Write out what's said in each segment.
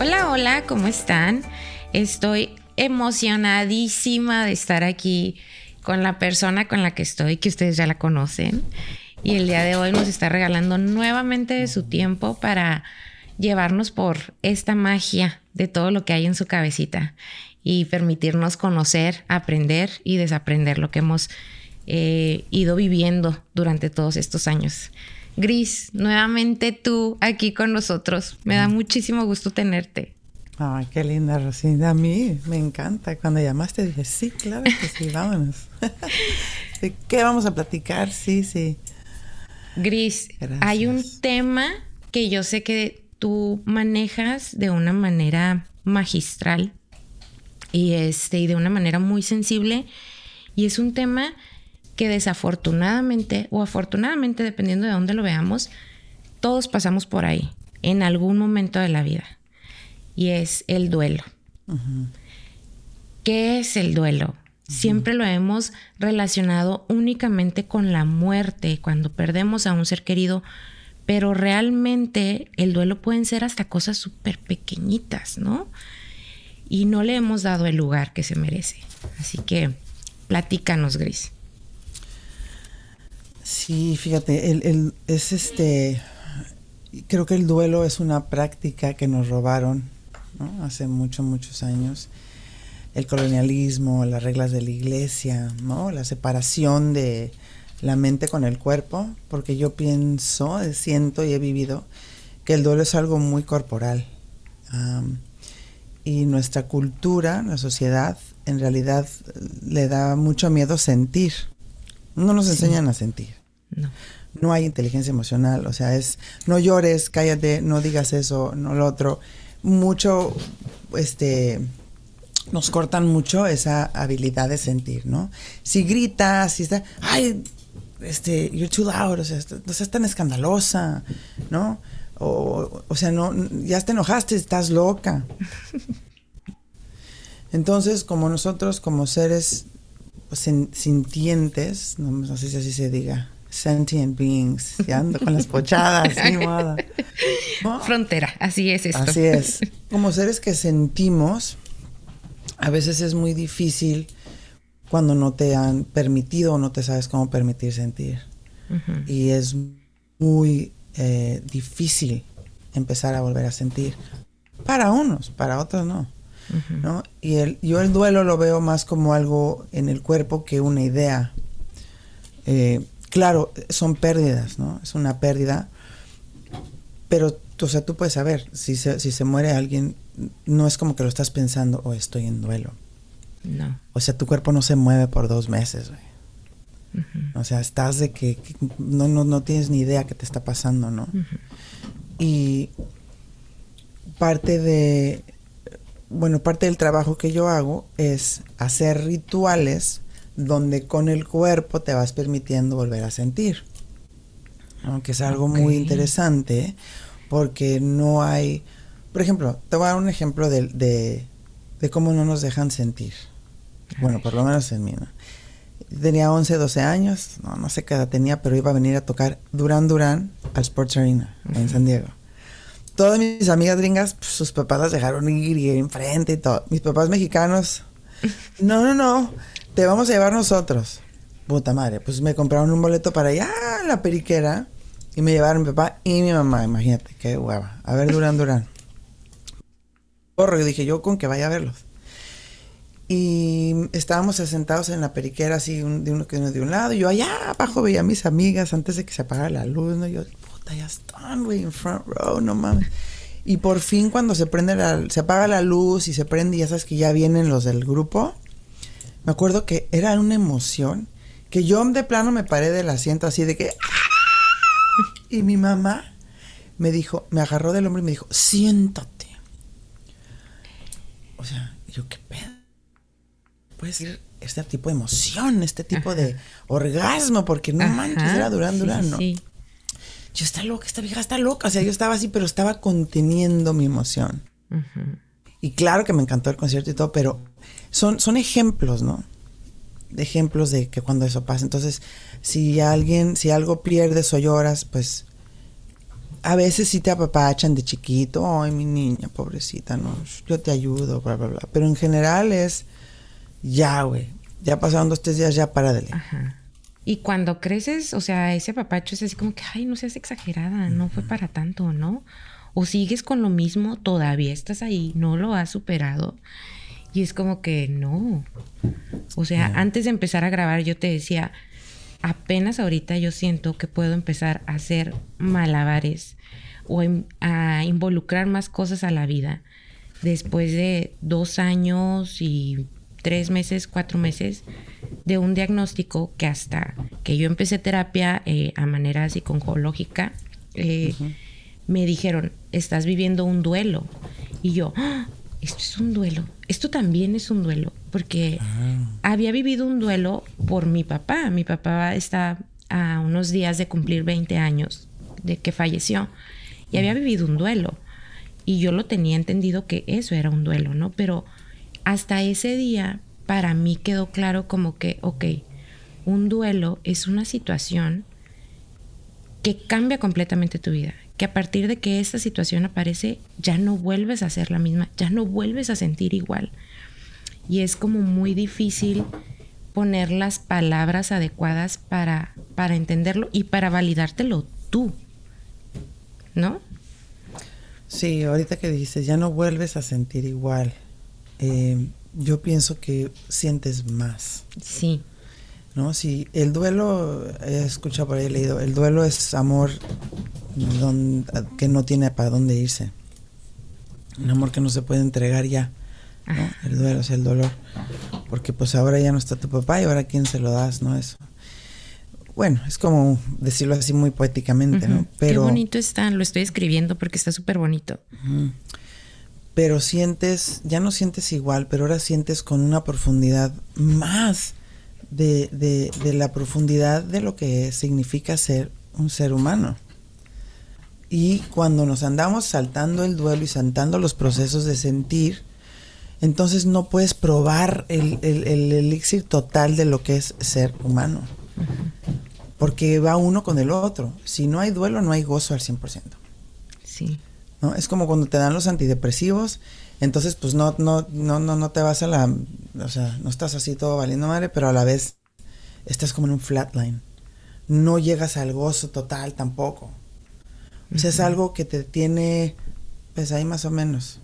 Hola, hola, ¿cómo están? Estoy emocionadísima de estar aquí con la persona con la que estoy, que ustedes ya la conocen. Y el día de hoy nos está regalando nuevamente su tiempo para llevarnos por esta magia de todo lo que hay en su cabecita y permitirnos conocer, aprender y desaprender lo que hemos eh, ido viviendo durante todos estos años. Gris, nuevamente tú aquí con nosotros. Me da muchísimo gusto tenerte. Ay, qué linda, Rosina. A mí me encanta. Cuando llamaste dije, sí, claro que sí, vámonos. ¿De qué vamos a platicar? Sí, sí. Gris, hay un tema que yo sé que tú manejas de una manera magistral y, este, y de una manera muy sensible. Y es un tema que desafortunadamente o afortunadamente, dependiendo de dónde lo veamos, todos pasamos por ahí en algún momento de la vida. Y es el duelo. ¿Qué es el duelo? Siempre lo hemos relacionado únicamente con la muerte, cuando perdemos a un ser querido, pero realmente el duelo pueden ser hasta cosas súper pequeñitas, ¿no? Y no le hemos dado el lugar que se merece. Así que platícanos, Gris. Sí, fíjate, el, es este, creo que el duelo es una práctica que nos robaron hace muchos, muchos años. El colonialismo, las reglas de la iglesia, ¿no? la separación de la mente con el cuerpo, porque yo pienso, siento y he vivido que el duelo es algo muy corporal. y nuestra cultura, la sociedad, en realidad le da mucho miedo sentir. No nos enseñan a sentir. No. No hay inteligencia emocional, o sea, es no llores, cállate, no digas eso, no lo otro. Mucho, este, nos cortan mucho esa habilidad de sentir, ¿no? Si gritas, si está, ay, este, you're too loud, o sea, no seas tan escandalosa, ¿no? O, o sea, no, ya te enojaste, estás loca. Entonces, como nosotros, como seres sintientes, no, sé si así se diga, sentient beings, ya ando con las pochadas, Frontera, así es esto. Así es. Como seres que sentimos, a veces es muy difícil cuando no te han permitido o no te sabes cómo permitir sentir. Y es muy eh, difícil empezar a volver a sentir. Para unos, para otros no. ¿no? Y el, yo el duelo lo veo más como algo en el cuerpo que una idea. Eh, claro, son pérdidas, ¿no? Es una pérdida, pero, o sea, tú puedes saber, si se, si se muere alguien, no es como que lo estás pensando, o oh, estoy en duelo. No. O sea, tu cuerpo no se mueve por dos meses, O sea, estás de que, no, no, no, tienes ni idea qué te está pasando, ¿no? Y parte de, bueno, parte del trabajo que yo hago es hacer rituales donde con el cuerpo te vas permitiendo volver a sentir. Aunque es algo muy interesante porque no hay, por ejemplo, te voy a dar un ejemplo de, cómo no nos dejan sentir. Bueno, por lo menos en mí. Tenía 11, 12 años, no, no sé qué edad tenía, pero iba a venir a tocar Duran Duran al Sports Arena en San Diego todas mis amigas gringas, pues, sus papás las dejaron ir y enfrente y todo. Mis papás mexicanos, no, no, no, te vamos a llevar nosotros. Puta madre, pues me compraron un boleto para allá, la periquera, y me llevaron mi papá y mi mamá, imagínate, qué hueva. A ver, Durán, Durán. Porro, yo dije, yo con que vaya a verlos. Y estábamos sentados en la periquera, así, de, uno, de un lado, y yo allá abajo veía a mis amigas antes de que se apagara la luz, ¿no? Yo, ya están, güey, en front row, no mames. Y por fin cuando se prende se apaga la luz y se prende y ya sabes que ya vienen los del grupo, me acuerdo que era una emoción que yo de plano me paré del asiento así de que... Y mi mamá me dijo, me agarró del hombro y me dijo, siéntate. O sea, yo, ¿qué pedo? Puede ser este tipo de emoción, este tipo de orgasmo, porque no manches, era Durán Durán, ¿no? Sí yo está loca, esta vieja está loca. O sea, yo estaba así, pero estaba conteniendo mi emoción. Y claro que me encantó el concierto y todo, pero son, son ejemplos, ¿no? De ejemplos de que cuando eso pasa. Entonces, si alguien, si algo pierdes o lloras, pues a veces sí te apapachan de chiquito, ay, mi niña, pobrecita, no, yo te ayudo, bla, bla, bla. Pero en general es, ya, güey, ya pasaron dos, tres días, ya para de Ajá. Y cuando creces, o sea, ese papacho es así como que, ay, no seas exagerada, no fue para tanto, ¿no? O sigues con lo mismo, todavía estás ahí, no lo has superado. Y es como que no. O sea, antes de empezar a grabar yo te decía, apenas ahorita yo siento que puedo empezar a hacer malabares o a involucrar más cosas a la vida. Después de dos años y tres meses, cuatro meses de un diagnóstico que hasta que yo empecé terapia eh, a manera psicológica, eh, me dijeron, estás viviendo un duelo. Y yo, ¡Ah! Esto es un duelo, esto también es un duelo, porque ah. había vivido un duelo por mi papá. Mi papá está a unos días de cumplir 20 años de que falleció y había vivido un duelo. Y yo lo tenía entendido que eso era un duelo, ¿no? Pero hasta ese día para mí quedó claro como que, ok, un duelo es una situación que cambia completamente tu vida, que a partir de que esta situación aparece ya no vuelves a ser la misma, ya no vuelves a sentir igual. Y es como muy difícil poner las palabras adecuadas para, para entenderlo y para validártelo tú, ¿no? Sí, ahorita que dices, ya no vuelves a sentir igual. Eh, yo pienso que sientes más. Sí. ¿No? Si el duelo, he escuchado por ahí, he leído, el duelo es amor que no tiene para dónde irse. Un amor que no se puede entregar ya. ¿no? El duelo, es el dolor. Porque pues ahora ya no está tu papá y ahora quién se lo das, ¿no? Eso. Bueno, es como decirlo así muy poéticamente, ¿no? Pero, Qué bonito está, lo estoy escribiendo porque está súper bonito. Pero sientes, ya no sientes igual, pero ahora sientes con una profundidad más de, de, de la profundidad de lo que significa ser un ser humano. Y cuando nos andamos saltando el duelo y saltando los procesos de sentir, entonces no puedes probar el, el, elixir total de lo que es ser humano. Porque va uno con el otro. Si no hay duelo, no hay gozo al 100%. Sí. ¿No? Es como cuando te dan los antidepresivos, entonces pues no, no, no, no, no te vas a la, o sea, no estás así todo valiendo madre, pero a la vez estás como en un flatline. No llegas al gozo total tampoco. O sea, es algo que te tiene, pues ahí más o menos.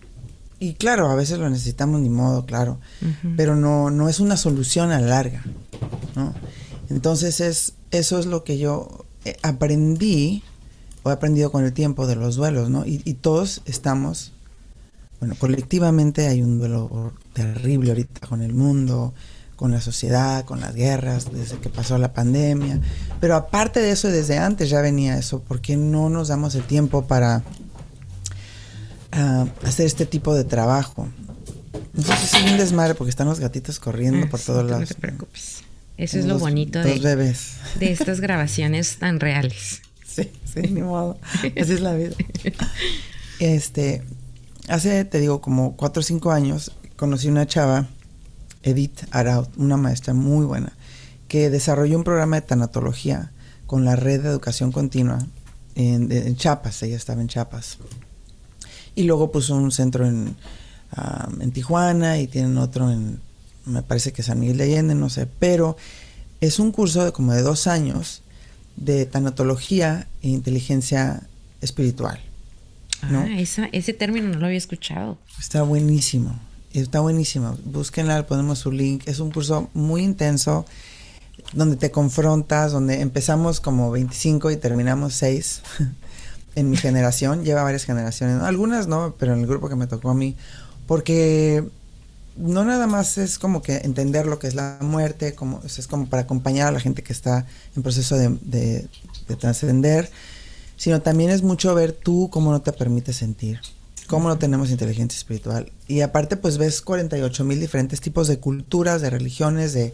Y claro, a veces lo necesitamos ni modo, claro, pero no, no es una solución a la larga, ¿no? Entonces es, eso es lo que yo eh, aprendí, o he aprendido con el tiempo de los duelos, ¿no? Y, y todos estamos, bueno, colectivamente hay un duelo terrible ahorita con el mundo, con la sociedad, con las guerras, desde que pasó la pandemia. Pero aparte de eso, desde antes ya venía eso. ¿Por qué no nos damos el tiempo para ah, hacer este tipo de trabajo? Si es un desmadre porque están los gatitos corriendo ah, por todos lados. No te preocupes. Eso es lo bonito de, de estas grabaciones tan reales. Sí, sí, ni modo. Así es la vida. Este, hace, te digo, como cuatro o cinco años, conocí una chava Edith Araut, una maestra muy buena, que desarrolló un programa de tanatología con la red de educación continua en, Chiapas, ella estaba en Chiapas. Y luego puso un centro en, en Tijuana y tienen otro en, me parece que San Miguel de Allende, no sé, pero es un curso de como de dos años de tanatología e inteligencia espiritual. Ah, ese término no lo había escuchado. Está buenísimo. Está buenísimo. Búsquenla, ponemos su link. Es un curso muy intenso donde te confrontas, donde empezamos como 25 y terminamos 6 en mi generación. Lleva varias generaciones. Algunas no, pero en el grupo que me tocó a mí. Porque no nada más es como que entender lo que es la muerte, como, es como para acompañar a la gente que está en proceso de, de, de trascender, sino también es mucho ver tú cómo no te permite sentir cómo no tenemos inteligencia espiritual. Y aparte, pues ves 48 mil diferentes tipos de culturas, de religiones, de,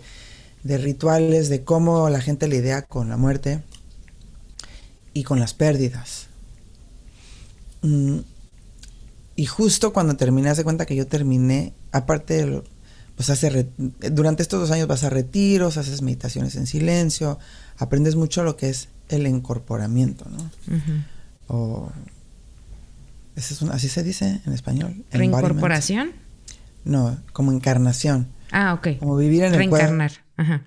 rituales, de cómo la gente lidia con la muerte y con las pérdidas. Mm, y justo cuando terminé, de cuenta que yo terminé, aparte de pues hace durante estos dos años vas a retiros, haces meditaciones en silencio, aprendes mucho lo que es el incorporamiento, ¿no? o es así se dice en español. ¿Reincorporación? No, como encarnación. Ah, ok. Como vivir en el Reencarnar. Ajá.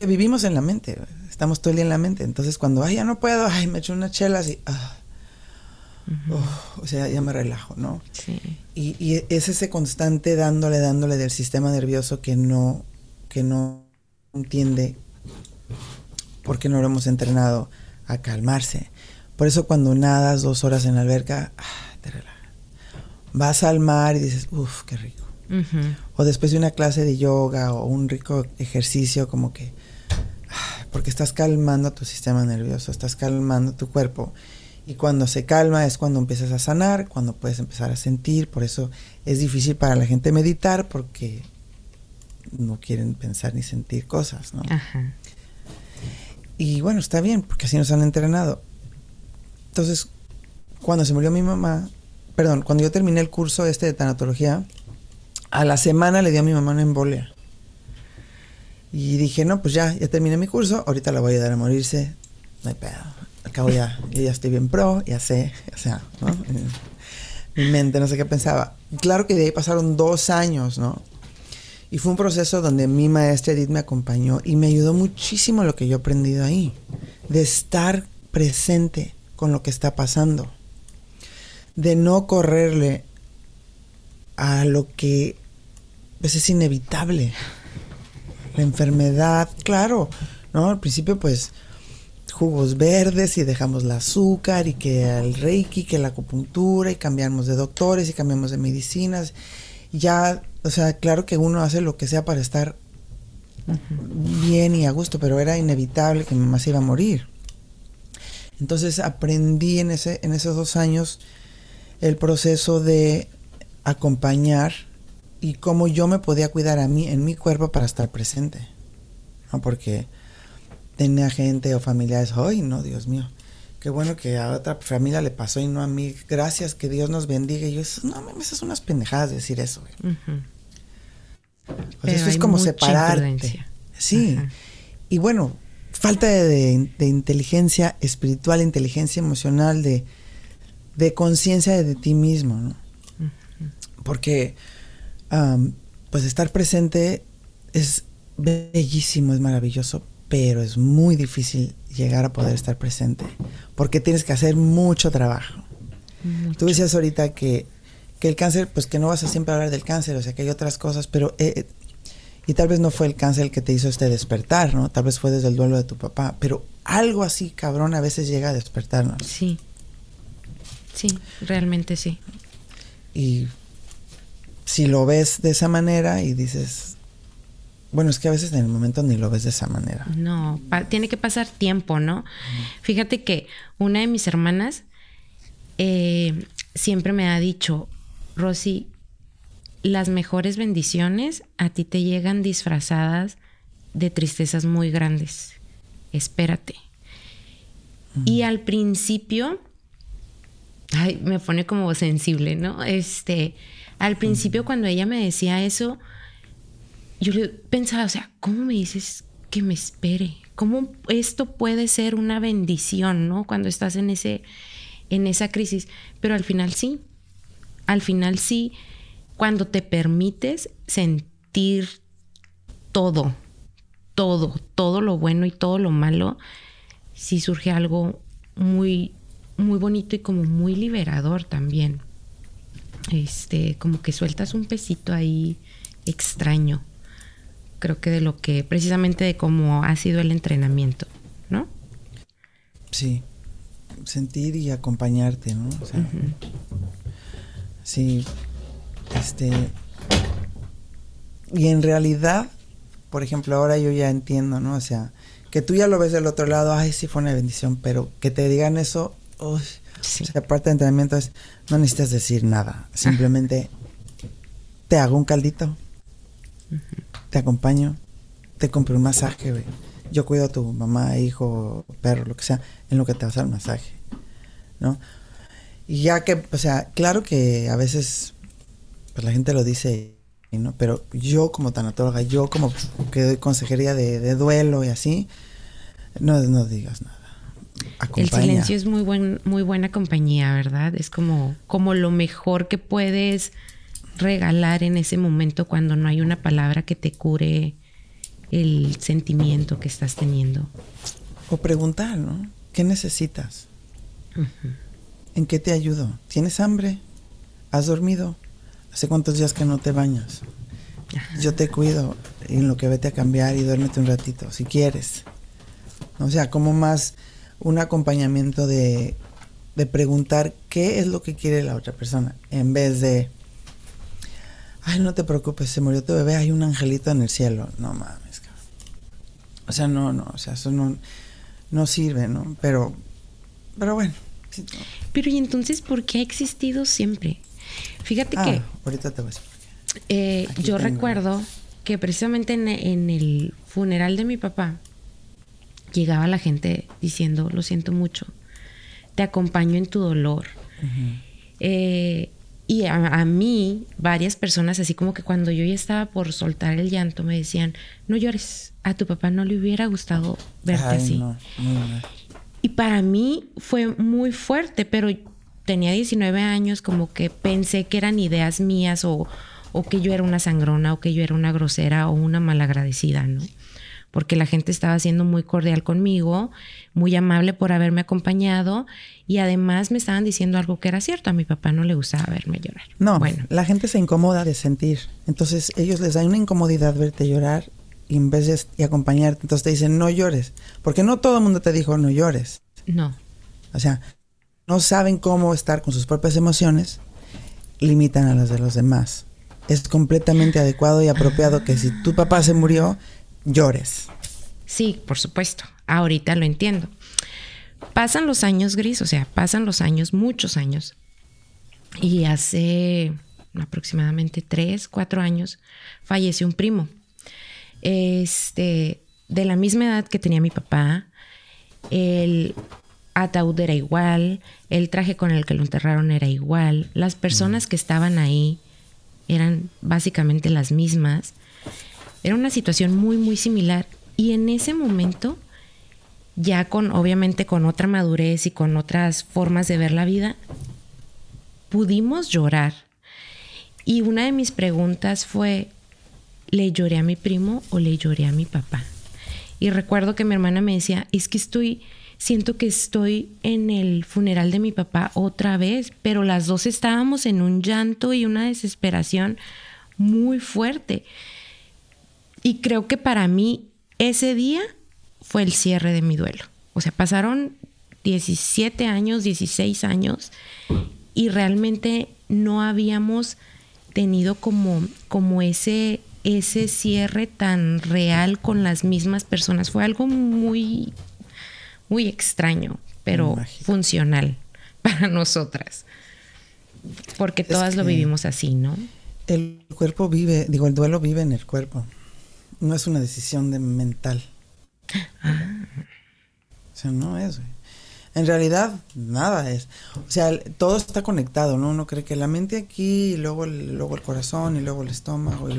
Vivimos en la mente, estamos todo el día en la mente. Entonces cuando, ay, ya no puedo, ay, me echo una chela así, ah, o sea, ya me relajo, ¿no? Sí. Y, y, es ese constante dándole, dándole del sistema nervioso que no, que no entiende porque no lo hemos entrenado a calmarse. Por eso cuando nadas dos horas en la alberca, ah, te relajas. Vas al mar y dices, uff, qué rico. O después de una clase de yoga o un rico ejercicio, como que, ah, porque estás calmando tu sistema nervioso, estás calmando tu cuerpo. Y cuando se calma es cuando empiezas a sanar, cuando puedes empezar a sentir. Por eso es difícil para la gente meditar porque no quieren pensar ni sentir cosas, ¿no? Y bueno, está bien, porque así nos han entrenado. Entonces, cuando se murió mi mamá, perdón, cuando yo terminé el curso este de tanatología, a la semana le dio a mi mamá una embolia. Y dije, no, pues ya, ya terminé mi curso, ahorita la voy a ayudar a morirse, no hay pedo. Al ya, ya estoy bien pro, ya sé, o sea, ¿no? Mi mente, no sé qué pensaba. Claro que de ahí pasaron dos años, ¿no? Y fue un proceso donde mi maestra Edith me acompañó y me ayudó muchísimo lo que yo he aprendido ahí, de estar presente, con lo que está pasando. De no correrle a lo que pues, es inevitable. La enfermedad, claro, ¿no? Al principio pues jugos verdes y dejamos el azúcar y que el reiki, que la acupuntura y cambiamos de doctores y cambiamos de medicinas. Ya, o sea, claro que uno hace lo que sea para estar bien y a gusto, pero era inevitable que mi mamá se iba a morir. Entonces aprendí en, ese, en esos dos años el proceso de acompañar y cómo yo me podía cuidar a mí, en mi cuerpo, para estar presente. ¿no? Porque tenía gente o familiares, ¡ay, no, Dios mío! Qué bueno que a otra familia le pasó y no a mí. Gracias, que Dios nos bendiga. Y yo, no, esas son unas pendejadas decir eso. Eso es como separarte. Sí. Y bueno, falta de, inteligencia espiritual, inteligencia emocional, de, conciencia de ti mismo, ¿no? Porque, pues estar presente es bellísimo, es maravilloso, pero es muy difícil llegar a poder estar presente, porque tienes que hacer mucho trabajo. Tú decías ahorita que, que, el cáncer, pues que no vas a siempre hablar del cáncer, o sea que hay otras cosas, pero eh, y tal vez no fue el cáncer el que te hizo este despertar, ¿no? Tal vez fue desde el duelo de tu papá, pero algo así, cabrón, a veces llega a despertarnos. Sí. Sí, realmente sí. Y si lo ves de esa manera y dices, bueno, es que a veces en el momento ni lo ves de esa manera. No, tiene que pasar tiempo, ¿no? Fíjate que una de mis hermanas eh, siempre me ha dicho, Rosy, las mejores bendiciones a ti te llegan disfrazadas de tristezas muy grandes. Espérate. Y al principio, ay, me pone como sensible, ¿no? Este, al principio cuando ella me decía eso, yo pensaba, o sea, ¿cómo me dices que me espere? ¿Cómo esto puede ser una bendición, ¿no? Cuando estás en ese en esa crisis, pero al final sí. Al final sí cuando te permites sentir todo, todo, todo lo bueno y todo lo malo, sí surge algo muy, muy bonito y como muy liberador también. Este, como que sueltas un pesito ahí extraño. Creo que de lo que, precisamente de cómo ha sido el entrenamiento, ¿no? Sí, sentir y acompañarte, ¿no? Sí, este. Y en realidad, por ejemplo, ahora yo ya entiendo, ¿no? O sea, que tú ya lo ves del otro lado, ay, sí fue una bendición, pero que te digan eso, uy, o parte de entrenamiento es, no necesitas decir nada, simplemente te hago un caldito, te acompaño, te compro un masaje, güey. Yo cuido a tu mamá, hijo, perro, lo que sea, en lo que te vas al masaje, ¿no? Y ya que, o sea, claro que a veces pues la gente lo dice, ¿no? Pero yo como tanatóloga, yo como que doy consejería de, duelo y así, no, no digas nada. El silencio es muy, buen, muy buena compañía, ¿verdad? Es como, como lo mejor que puedes regalar en ese momento cuando no hay una palabra que te cure el sentimiento que estás teniendo. O preguntar, ¿no? ¿Qué necesitas? ¿En qué te ayudo? ¿Tienes hambre? ¿Has dormido? ¿Hace cuántos días que no te bañas? Yo te cuido en lo que vete a cambiar y duérmete un ratito, si quieres. O sea, como más un acompañamiento de, preguntar qué es lo que quiere la otra persona, en vez de, ay, no te preocupes, se murió tu bebé, hay un angelito en el cielo. No mames, cabrón. O sea, no, no, o sea, eso no, no sirve, ¿no? Pero, pero bueno. Pero y entonces, ¿por qué ha existido siempre? Fíjate que... Ah, ahorita te voy a decir. Eh, yo recuerdo que precisamente en, el funeral de mi papá llegaba la gente diciendo, lo siento mucho, te acompaño en tu dolor. Eh, y a, mí, varias personas, así como que cuando yo ya estaba por soltar el llanto, me decían, no llores, a tu papá no le hubiera gustado verte así. Y para mí fue muy fuerte, pero tenía 19 años, como que pensé que eran ideas mías o, o que yo era una sangrona o que yo era una grosera o una malagradecida, ¿no? Porque la gente estaba siendo muy cordial conmigo, muy amable por haberme acompañado y además me estaban diciendo algo que era cierto. A mi papá no le gustaba verme llorar. No, bueno. la gente se incomoda de sentir. Entonces ellos les da una incomodidad verte llorar y en vez de acompañarte, entonces te dicen no llores. Porque no todo el mundo te dijo no llores. No. O sea, no saben cómo estar con sus propias emociones, limitan a las de los demás es completamente adecuado y apropiado que si tu papá se murió, llores. Sí, por supuesto. Ahorita lo entiendo. Pasan los años gris, o sea, pasan los años, muchos años. Y hace aproximadamente tres, cuatro años falleció un primo. Este, de la misma edad que tenía mi papá. El ataúd era igual, el traje con el que lo enterraron era igual, las personas que estaban ahí eran básicamente las mismas. Era una situación muy, muy similar. Y en ese momento, ya con, obviamente, con otra madurez y con otras formas de ver la vida, pudimos llorar. Y una de mis preguntas fue, ¿le lloré a mi primo o le lloré a mi papá? Y recuerdo que mi hermana me decía, es que estoy siento que estoy en el funeral de mi papá otra vez, pero las dos estábamos en un llanto y una desesperación muy fuerte. Y creo que para mí ese día fue el cierre de mi duelo. O sea, pasaron 17 años, 16 años y realmente no habíamos tenido como, como ese, ese cierre tan real con las mismas personas. Fue algo muy muy extraño, pero funcional para nosotras. Porque todas lo vivimos así, ¿no? El cuerpo vive, digo, el duelo vive en el cuerpo. No es una decisión de mental. Ah. O sea, no es, En realidad, nada es. O sea, todo está conectado, ¿no? Uno cree que la mente aquí, y luego el, luego el corazón, y luego el estómago, y,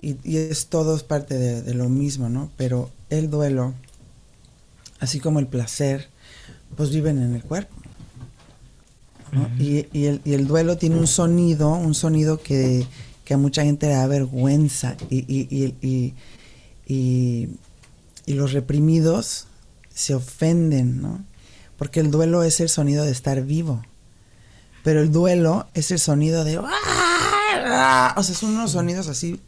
y, es todo es parte de, de, lo mismo, ¿no? Pero el duelo así como el placer, pues viven en el cuerpo. y, el, duelo tiene un sonido, un sonido que, a mucha gente le da vergüenza y, los reprimidos se ofenden, ¿no? Porque el duelo es el sonido de estar vivo. Pero el duelo es el sonido de... ¡Ah! O sea, son unos sonidos así.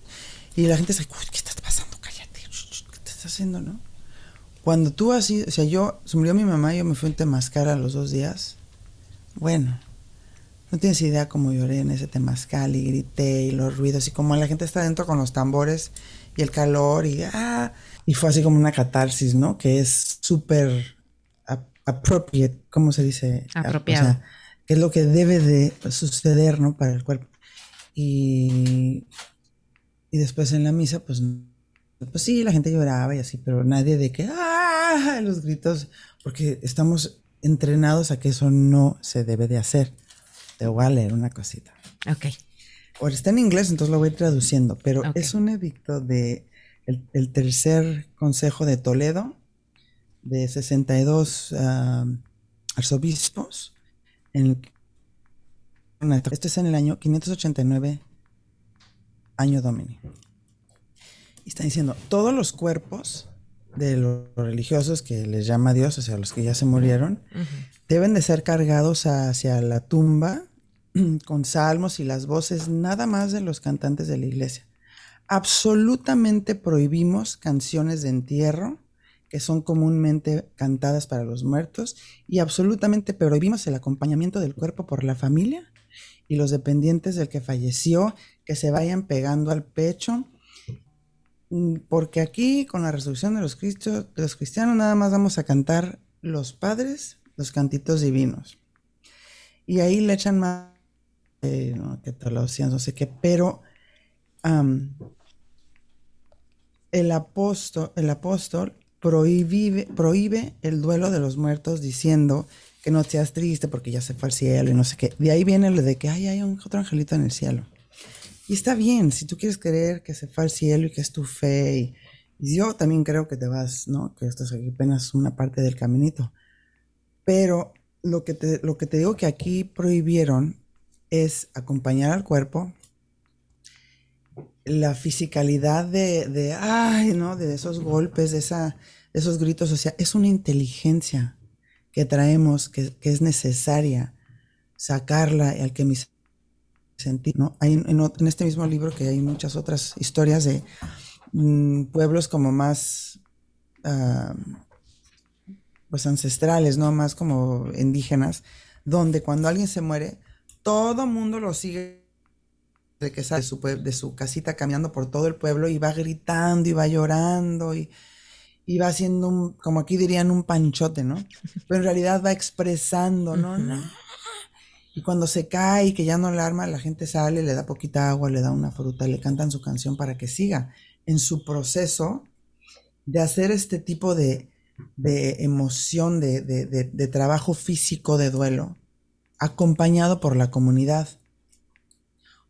Y la gente dice, ¿qué está pasando? Cállate. ¿Qué te estás haciendo, no? Cuando tú así, o sea, yo, se murió mi mamá, yo me fui a temazcal a los dos días. Bueno, no tienes idea cómo lloré en ese temazcal y grité y los ruidos y como la gente está dentro con los tambores y el calor y ah, y fue así como una catarsis, ¿no? Que es súper appropriate, ¿cómo se dice? Apropiado. O sea, que es lo que debe de suceder, ¿no? Para el cuerpo. Y, y después en la misa, pues pues sí, la gente lloraba y así, pero nadie de que, ¡ah! Los gritos, porque estamos entrenados a que eso no se debe de hacer. Te voy a leer una cosita. Ok. Ahora está en inglés, entonces lo voy traduciendo, pero es un edicto de el, tercer consejo de Toledo de 62, arzobispos. En esto es en el año 589, año domini. Y están diciendo, todos los cuerpos de los religiosos que les llama Dios, o sea, los que ya se murieron, deben de ser cargados hacia la tumba con salmos y las voces nada más de los cantantes de la iglesia. Absolutamente prohibimos canciones de entierro que son comúnmente cantadas para los muertos y absolutamente prohibimos el acompañamiento del cuerpo por la familia y los dependientes del que falleció que se vayan pegando al pecho Mm, porque aquí con la resurrección de los, los cristianos nada más vamos a cantar los padres, los cantitos divinos. Y ahí le echan más, eh, no, que no sé qué, pero el, apóstol, el apóstol prohíbe, prohíbe el duelo de los muertos diciendo que no seas triste porque ya se fue al cielo y no sé qué. De ahí viene lo de que Ay, hay un otro angelito en el cielo. Y está bien, si tú quieres creer que se fue al cielo y que es tu fe. Y, yo también creo que te vas, ¿no? Que esto es apenas una parte del caminito. Pero lo que te, lo que te digo que aquí prohibieron es acompañar al cuerpo, la fisicalidad de, de, ay, ¿no? De esos golpes, de, esa, esos gritos. O sea, es una inteligencia que traemos, que, que es necesaria sacarla y al que mis sentir, ¿no? Hay en, este mismo libro que hay muchas otras historias de mm, pueblos como más, ah, pues ancestrales, ¿no? Más como indígenas, donde cuando alguien se muere, todo mundo lo sigue de que sale de su, de su casita caminando por todo el pueblo y va gritando y va llorando y, y va haciendo un, como aquí dirían, un panchote, ¿no? Pero en realidad va expresando, ¿no? no y cuando se cae y que ya no alarma, la gente sale, le da poquita agua, le da una fruta, le cantan su canción para que siga en su proceso de hacer este tipo de, emoción, de, trabajo físico de duelo, acompañado por la comunidad.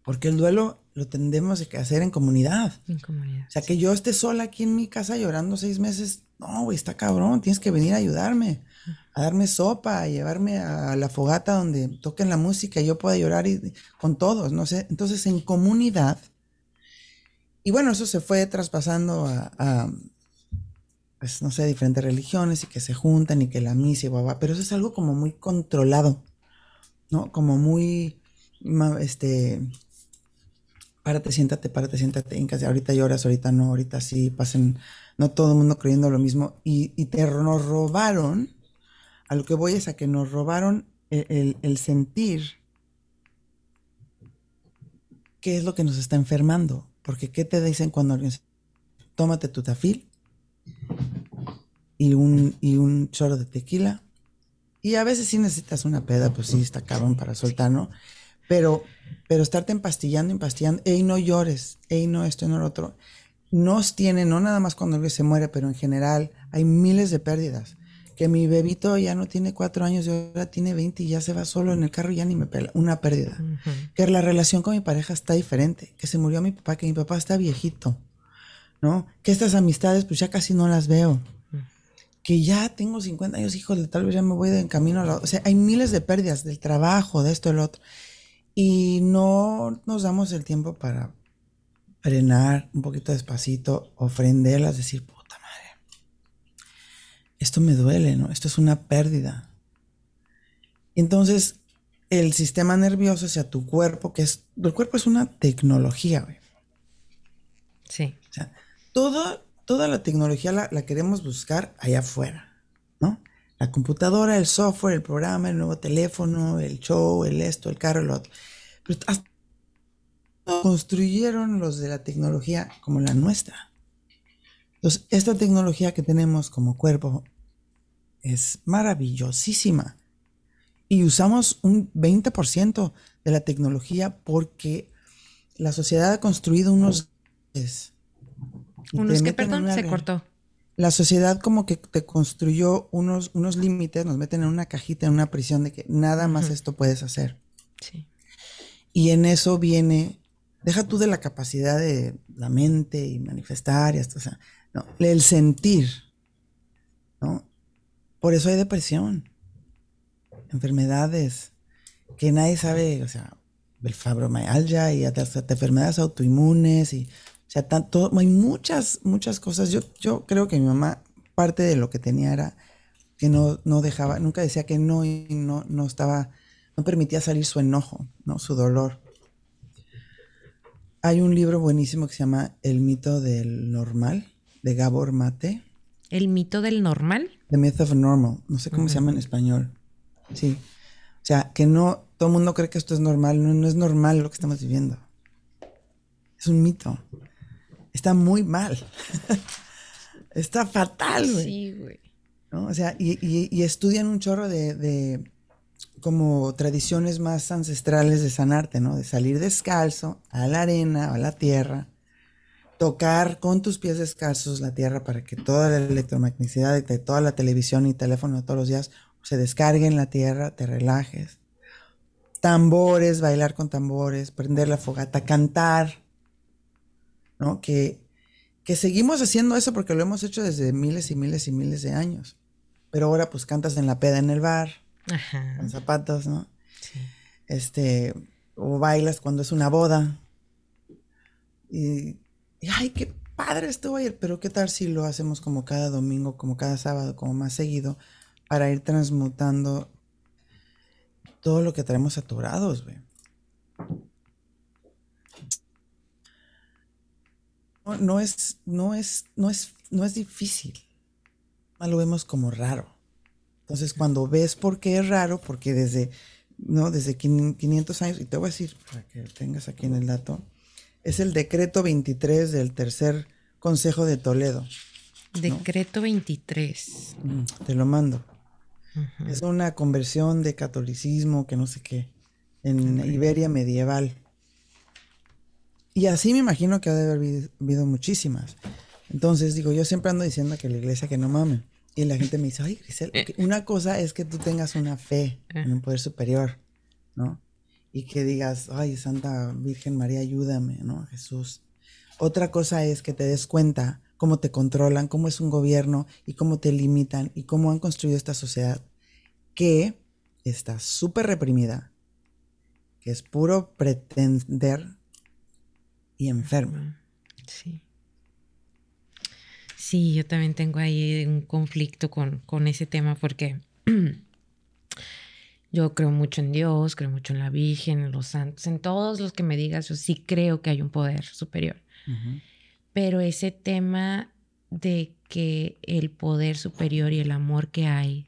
Porque el duelo lo tendemos que hacer en comunidad. En comunidad. O sea, que yo esté sola aquí en mi casa llorando seis meses, no, güey, está cabrón, tienes que venir a ayudarme a darme sopa, a llevarme a la fogata donde toquen la música y yo pueda llorar y, con todos, no sé. Entonces, en comunidad. Y bueno, eso se fue traspasando a, pues, no sé, diferentes religiones y que se juntan y que la misa y guau, pero eso es algo como muy controlado, ¿no? Como muy, este, párate, siéntate, párate, siéntate, en casa, ahorita lloras, ahorita no, ahorita sí, pasen, no todo el mundo creyendo lo mismo, y, y te nos robaron a lo que voy es a que nos robaron el, sentir qué es lo que nos está enfermando. Porque ¿qué te dicen cuando alguien tómate tu tafil y un, y un de tequila? Y a veces sí necesitas una peda, pues sí, está cabrón para soltar, ¿no? Pero, pero estarte empastillando, empastillando, ey, no llores, ey, no esto, no lo otro, nos tiene, no nada más cuando alguien se muere, pero en general hay miles de pérdidas que mi bebito ya no tiene cuatro años y ahora tiene 20 y ya se va solo en el carro y ya ni me pela. Una pérdida. Que la relación con mi pareja está diferente. Que se murió mi papá, que mi papá está viejito. ¿No? Que estas amistades pues ya casi no las veo. Que ya tengo 50 años, hijos, tal vez ya me voy de en camino a la... O sea, hay miles de pérdidas del trabajo, de esto, del otro. Y no nos damos el tiempo para frenar un poquito despacito, ofrenderlas, decir, esto me duele, ¿no? Esto es una pérdida. Entonces, el sistema nervioso, o sea, tu cuerpo, que es, el cuerpo es una tecnología, güey. Sí. O sea, toda la tecnología la, queremos buscar allá afuera, ¿no? La computadora, el software, el programa, el nuevo teléfono, el show, el esto, el carro, el otro. Pero construyeron los de la tecnología como la nuestra. Entonces, esta tecnología que tenemos como cuerpo es maravillosísima. Y usamos un 20% de la tecnología porque la sociedad ha construido unos... Unos que, perdón, se cortó. La sociedad como que te construyó unos, unos límites, nos meten en una cajita, en una prisión de que nada más esto puedes hacer. Sí. Y en eso viene, deja tú de la capacidad de la mente y manifestar y hasta, o sea, no, el sentir, ¿no? Por eso hay depresión. enfermedades que nadie sabe, o sea, el fibromialgia y hasta enfermedades autoinmunes y, o sea, hay muchas, muchas cosas. Yo, yo creo que mi mamá, parte de lo que tenía era que no, no dejaba, nunca decía que no y no, no estaba, no permitía salir su enojo, ¿no? Su dolor. Hay un libro buenísimo que se llama El mito del normal, de Gabor Mate. ¿El mito del normal? The Myth of Normal. No sé cómo se llama en español. Sí. O sea, que no, todo el mundo cree que esto es normal. No, no es normal lo que estamos viviendo. Es un mito. Está muy mal. Está fatal, güey. Sí, güey. O sea, y, estudian un chorro de, de, como tradiciones más ancestrales de sanarte, ¿no? De salir descalzo a la arena, a la tierra, tocar con tus pies descalzos la tierra para que toda la electromagnicidad de toda la televisión y teléfono de todos los días se descargue en la tierra, te relajes. Tambores, bailar con tambores, prender la fogata, cantar, ¿no? Que, que seguimos haciendo eso porque lo hemos hecho desde miles y miles y miles de años. Pero ahora pues cantas en la peda en el bar, con zapatos, ¿no? Sí. Este, o bailas cuando es una boda. Y y, ay, qué padre estuvo ayer, pero qué tal si lo hacemos como cada domingo, como cada sábado, como más seguido, para ir transmutando todo lo que traemos aturados, güey. No, no, es, no es, no es, no es difícil. Lo vemos como raro. Entonces, cuando ves por qué es raro, porque desde, no, desde 500 años, y te voy a decir, para que tengas aquí en el dato, es el decreto 23 del tercer Consejo de Toledo. Decreto 23. Mm, te lo mando. Es una conversión de catolicismo que no sé qué, en Iberia medieval. Y así me imagino que ha de haber habido muchísimas. Entonces, digo, yo siempre ando diciendo que la iglesia que no mame. Y la gente me dice, ay, Grisel, eh. una cosa es que tú tengas una fe en un poder superior, ¿no? Y que digas, ay, Santa Virgen María, ayúdame, ¿no? Jesús. Otra cosa es que te des cuenta cómo te controlan, cómo es un gobierno y cómo te limitan y cómo han construido esta sociedad que está súper reprimida, que es puro pretender y enferma. Sí. Sí, yo también tengo ahí un conflicto con, con ese tema porque Yo creo mucho en Dios, creo mucho en la Virgen, en los santos, en todos los que me digas, yo sí creo que hay un poder superior. Pero ese tema de que el poder superior y el amor que hay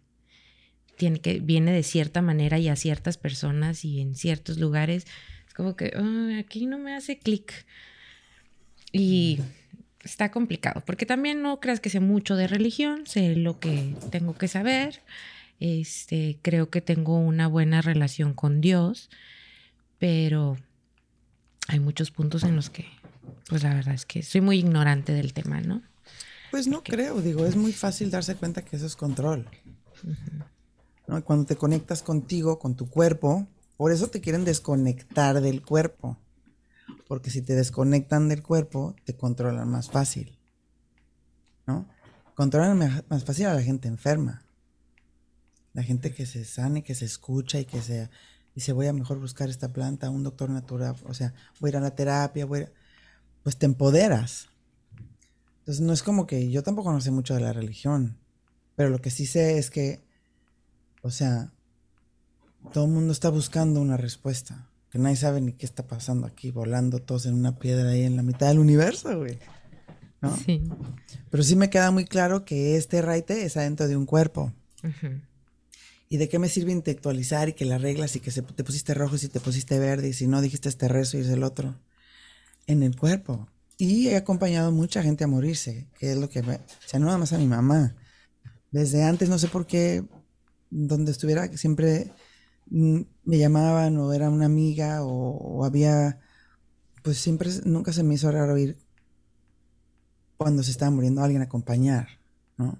tiene que, viene de cierta manera y a ciertas personas y en ciertos lugares, es como que aquí no me hace clic. Y está complicado, porque también no creas que sé mucho de religión, sé lo que tengo que saber este, creo que tengo una buena relación con Dios, pero hay muchos puntos en los que, pues la verdad es que soy muy ignorante del tema, ¿no? Pues no creo, digo, es muy fácil darse cuenta que eso es control. Cuando te conectas contigo, con tu cuerpo, por eso te quieren desconectar del cuerpo. Porque si te desconectan del cuerpo, te controlan más fácil. ¿No? Controlan más fácil a la gente enferma. La gente que se sane, que se escucha y que se dice, voy a mejor buscar esta planta, un doctor natural, o sea, voy a ir a la terapia, voy pues te empoderas. Entonces no es como que yo tampoco no sé mucho de la religión, pero lo que sí sé es que, o sea, todo el mundo está buscando una respuesta, que nadie sabe ni qué está pasando aquí, volando todos en una piedra ahí en la mitad del universo, güey. ¿No? Sí. Pero sí me queda muy claro que este raite es adentro de un cuerpo. ¿Y de qué me sirve intelectualizar y que las reglas y que te pusiste rojo y te pusiste verde y si no dijiste este rezo y es el otro? En el cuerpo. Y he acompañado mucha gente a morirse, que es lo que me... O sea, no nada más a mi mamá. Desde antes, no sé por qué, donde estuviera, siempre mm, me llamaban o era una amiga o, había... Pues siempre, nunca se me hizo raro ir cuando se estaba muriendo alguien a acompañar, ¿no?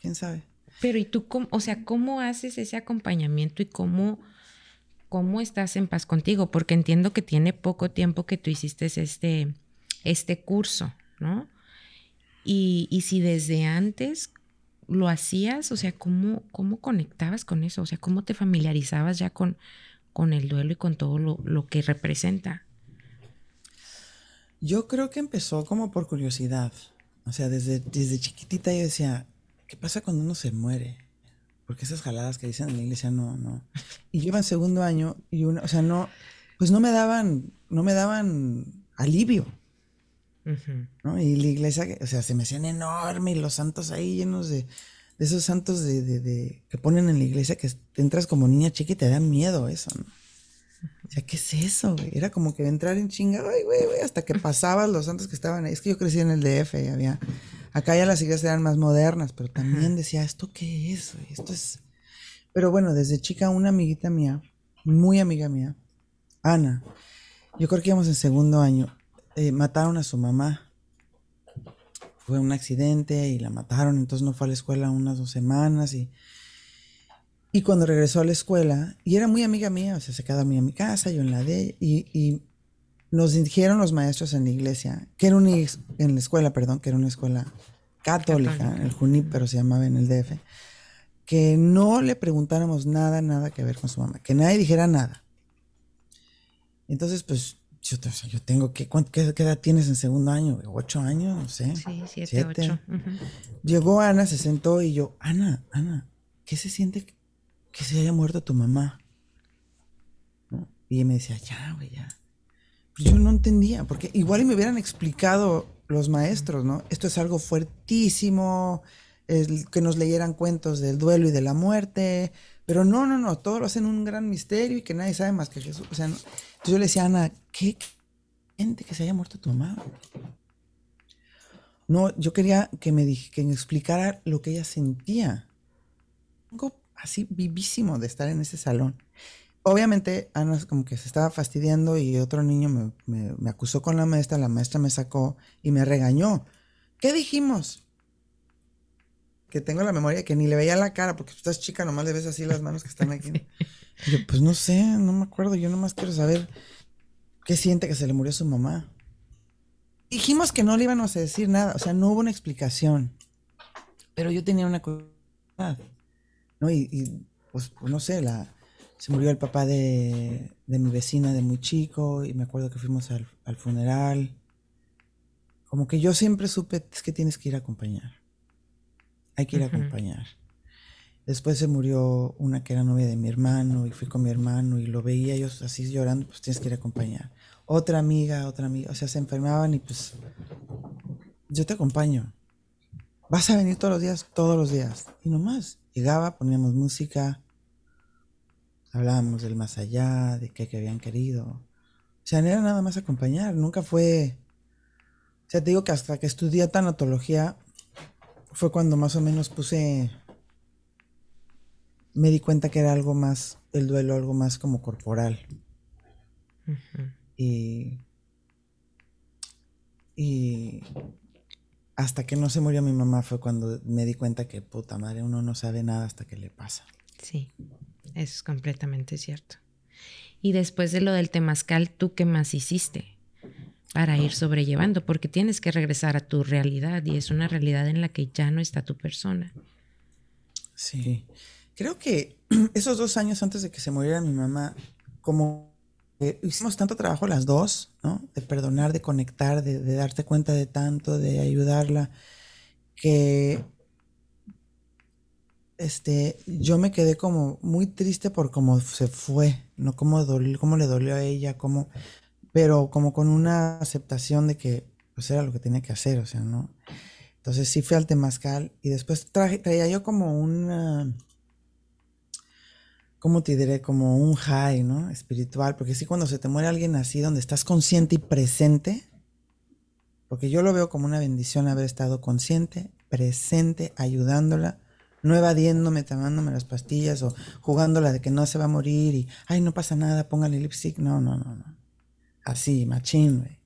¿Quién sabe? Pero ¿y tú cómo, o sea, cómo haces ese acompañamiento y cómo, cómo estás en paz contigo? Porque entiendo que tiene poco tiempo que tú hiciste este, este curso, ¿no? Y, y si desde antes lo hacías? O sea, ¿cómo, ¿cómo conectabas con eso? O sea, ¿cómo te familiarizabas ya con, con el duelo y con todo lo, lo que representa? Yo creo que empezó como por curiosidad. O sea, desde, desde chiquitita yo decía, ¿qué pasa cuando uno se muere? Porque esas jaladas que dicen en la iglesia no, no. Y yo iba en segundo año y una, o sea, no, pues no me daban, no me daban alivio. ¿no? Y la iglesia, o sea, se me hacían enorme y los santos ahí llenos de, de esos santos de, de, que ponen en la iglesia que entras como niña chica y te dan miedo eso, ¿no? O sea, ¿qué es eso, güey? Era como que entrar en chinga, güey, güey, güey, hasta que pasabas los santos que estaban ahí. Es que yo crecí en el DF y había, acá ya las iglesias eran más modernas, pero también decía, ¿esto qué es? Esto es... Pero bueno, desde chica una amiguita mía, muy amiga mía, Ana, yo creo que íbamos en segundo año, eh, mataron a su mamá. Fue un accidente y la mataron, entonces no fue a la escuela unas dos semanas y, y cuando regresó a la escuela, y era muy amiga mía, o sea, se quedó a mi casa, yo en la de y, y nos dijeron los maestros en la iglesia, que era una, en la escuela, perdón, que era una escuela católica, el Junip, pero se llamaba en el DF, que no le preguntáramos nada, nada que ver con su mamá, que nadie dijera nada. Entonces, pues yo, yo tengo que, ¿qué, edad tienes en segundo año? ¿Ocho años? No sé. Sí, siete, ocho. Llegó Ana, se sentó y yo, Ana, Ana, ¿qué se siente que se haya muerto tu mamá? Y ella me decía, ya, güey, ya. Pues yo no entendía, porque igual y me hubieran explicado los maestros, ¿no? Esto es algo fuertísimo, que nos leyeran cuentos del duelo y de la muerte, pero no, no, no, todo lo hacen un gran misterio y que nadie sabe más que Jesús. O sea, entonces yo le decía a Ana, ¿qué gente que se haya muerto tu mamá? No, yo quería que me, dije, que me explicara lo que ella sentía. Algo así vivísimo de estar en ese salón. Obviamente Ana como que se estaba fastidiando y otro niño me, me acusó con la maestra, la maestra me sacó y me regañó. ¿Qué dijimos? que tengo la memoria que ni le veía la cara, porque tú estás chica, nomás le ves así las manos que están aquí. yo, pues no sé, no me acuerdo, yo nomás quiero saber qué siente que se le murió su mamá. Dijimos que no le íbamos a decir nada, o sea, no hubo una explicación. Pero yo tenía una curiosidad, ¿no? Y, pues, pues, no sé, la, se murió el papá de, de, mi vecina de muy chico, y me acuerdo que fuimos al, al funeral. Como que yo siempre supe, es que tienes que ir a acompañar hay que ir a acompañar. Después se murió una que era novia de mi hermano y fui con mi hermano y lo veía ellos así llorando, pues tienes que ir a acompañar. Otra amiga, otra amiga, o sea, se enfermaban y pues yo te acompaño. Vas a venir todos los días, todos los días. Y nomás, llegaba, poníamos música, hablábamos del más allá, de qué que habían querido. O sea, no era nada más acompañar, nunca fue... O sea, te digo que hasta que estudié tanatología, fue cuando más o menos puse, me di cuenta que era algo más, el duelo, algo más como corporal. Y, y hasta que no se murió mi mamá fue cuando me di cuenta que puta madre, uno no sabe nada hasta que le pasa. Sí, es completamente cierto. Y después de lo del temazcal, ¿tú qué más hiciste? para ir sobrellevando, porque tienes que regresar a tu realidad y es una realidad en la que ya no está tu persona. Sí, creo que esos dos años antes de que se muriera mi mamá, como hicimos tanto trabajo las dos, ¿no? De perdonar, de conectar, de, darte cuenta de tanto, de ayudarla, que este, yo me quedé como muy triste por cómo se fue, ¿no? Cómo, cómo le dolió a ella, cómo pero como con una aceptación de que pues era lo que tenía que hacer, o sea, ¿no? Entonces sí fui al temazcal y después traje, traía yo como una, ¿cómo te diré? Como un high, ¿no? Espiritual, porque sí cuando se te muere alguien así, donde estás consciente y presente, porque yo lo veo como una bendición haber estado consciente, presente, ayudándola, no evadiéndome, tomándome las pastillas o jugándola de que no se va a morir y, ay, no pasa nada, póngale lipstick, no, no, no, no. Así, machín, güey.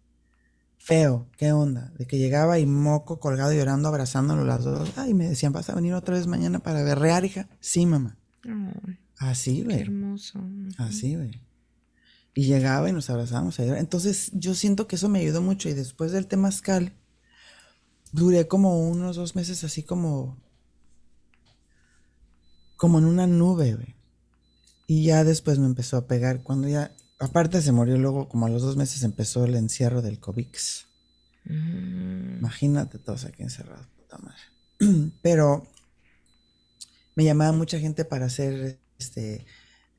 Feo, ¿qué onda? De que llegaba y moco colgado llorando, abrazándolo las dos. Ay, me decían, ¿vas a venir otra vez mañana para berrear, hija? Sí, mamá. Así, güey. Qué hermoso. Así, güey. Y llegaba y nos abrazábamos. Entonces, yo siento que eso me ayudó mucho. Y después del temazcal, duré como unos dos meses así como como en una nube, güey. Y ya después me empezó a pegar. Cuando ya, aparte se murió luego, como a los dos meses empezó el encierro del COVID. Mm. Imagínate todos aquí encerrados, puta madre. Pero me llamaba mucha gente para hacer, este,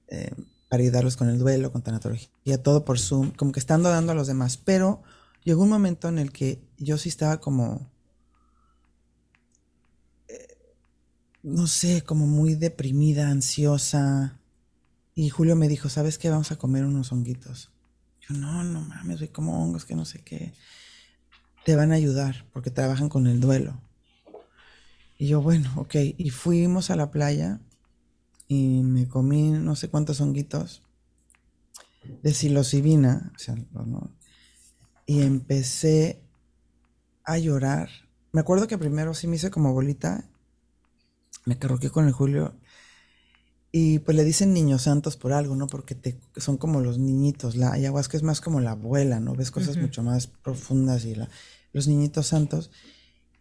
eh, para ayudarlos con el duelo, con tanatología, todo por Zoom, como que estando dando a los demás. Pero llegó un momento en el que yo sí estaba como no sé, como muy deprimida, ansiosa. Y Julio me dijo, ¿sabes qué? Vamos a comer unos honguitos. Yo, no, no mames, soy como hongos que no sé qué. Te van a ayudar porque trabajan con el duelo. Y yo, bueno, ok. Y fuimos a la playa y me comí no sé cuántos honguitos de psilocibina. O sea, no, y empecé a llorar. Me acuerdo que primero sí me hice como bolita me carroqué con el Julio. Y pues le dicen niños santos por algo, ¿no? Porque te, son como los niñitos. La ayahuasca es más como la abuela, ¿no? Ves cosas mucho más profundas y la, los niñitos santos.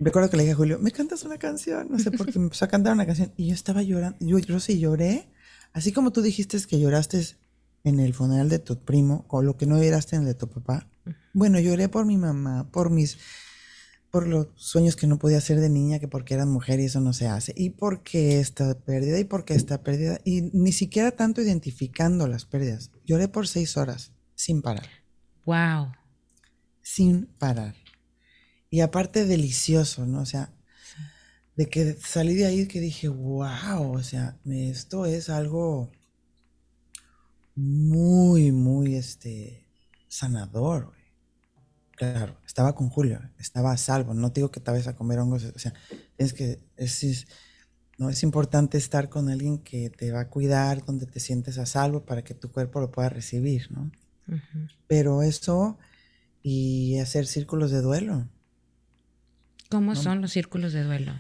Recuerdo que le dije a Julio, ¿me cantas una canción? No sé por qué me empezó a cantar una canción. Y yo estaba llorando. Yo, yo sí lloré. Así como tú dijiste que lloraste en el funeral de tu primo, o lo que no lloraste en el de tu papá. Bueno, lloré por mi mamá, por mis por los sueños que no podía hacer de niña, que porque eran mujer y eso no se hace, y porque está perdida y porque está perdida, y ni siquiera tanto identificando las pérdidas. Lloré por seis horas, sin parar. Wow. Sin parar. Y aparte delicioso, ¿no? O sea, de que salí de ahí que dije, wow, o sea, esto es algo muy, muy, este, sanador. Claro, estaba con Julio, estaba a salvo. No digo que te vayas a comer hongos, o sea, es que es, no es importante estar con alguien que te va a cuidar, donde te sientes a salvo para que tu cuerpo lo pueda recibir, ¿no? Pero eso y hacer círculos de duelo. ¿Cómo son los círculos de duelo?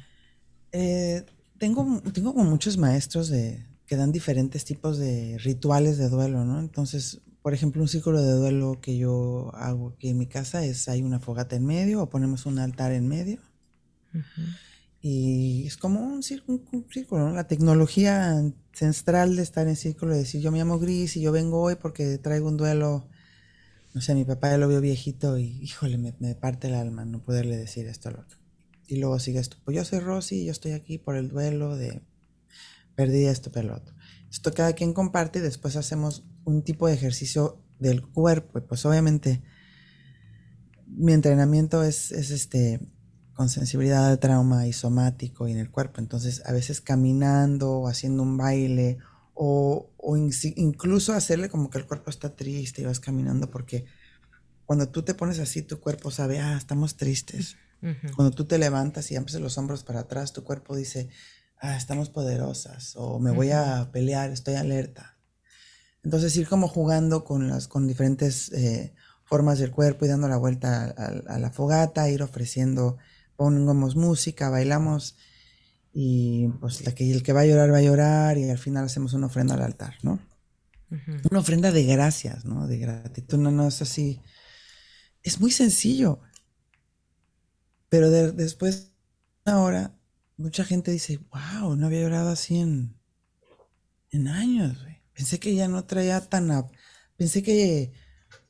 Eh, tengo, tengo muchos maestros de, que dan diferentes tipos de rituales de duelo, ¿no? Entonces, por ejemplo, un círculo de duelo que yo hago aquí en mi casa es hay una fogata en medio o ponemos un altar en medio. Y es como un, círculo, ¿no? La tecnología ancestral de estar en círculo, de decir yo me llamo Gris y yo vengo hoy porque traigo un duelo. No sé, mi papá ya lo vio viejito y híjole, me, parte el alma no poderle decir esto al otro. Y luego sigue esto. Pues yo soy Rosy y yo estoy aquí por el duelo de perdí esto, peloto. Esto cada quien comparte y después hacemos un tipo de ejercicio del cuerpo. pues obviamente mi entrenamiento es, este con sensibilidad al trauma y somático y en el cuerpo. Entonces, a veces caminando o haciendo un baile o, incluso hacerle como que el cuerpo está triste y vas caminando porque cuando tú te pones así, tu cuerpo sabe, ah, estamos tristes. Cuando tú te levantas y abres los hombros para atrás, tu cuerpo dice, ah, estamos poderosas o me voy a pelear, estoy alerta. Entonces ir como jugando con las con diferentes eh, formas del cuerpo y dando la vuelta a, la fogata, ir ofreciendo, pongamos música, bailamos y pues la que, el que va a llorar va a llorar y al final hacemos una ofrenda al altar, ¿no? Una ofrenda de gracias, ¿no? De gratitud, no, no es así. Es muy sencillo. Pero después, ahora, mucha gente dice, wow, no había llorado así en, en años. Pensé que ya no traía tan... Pensé que...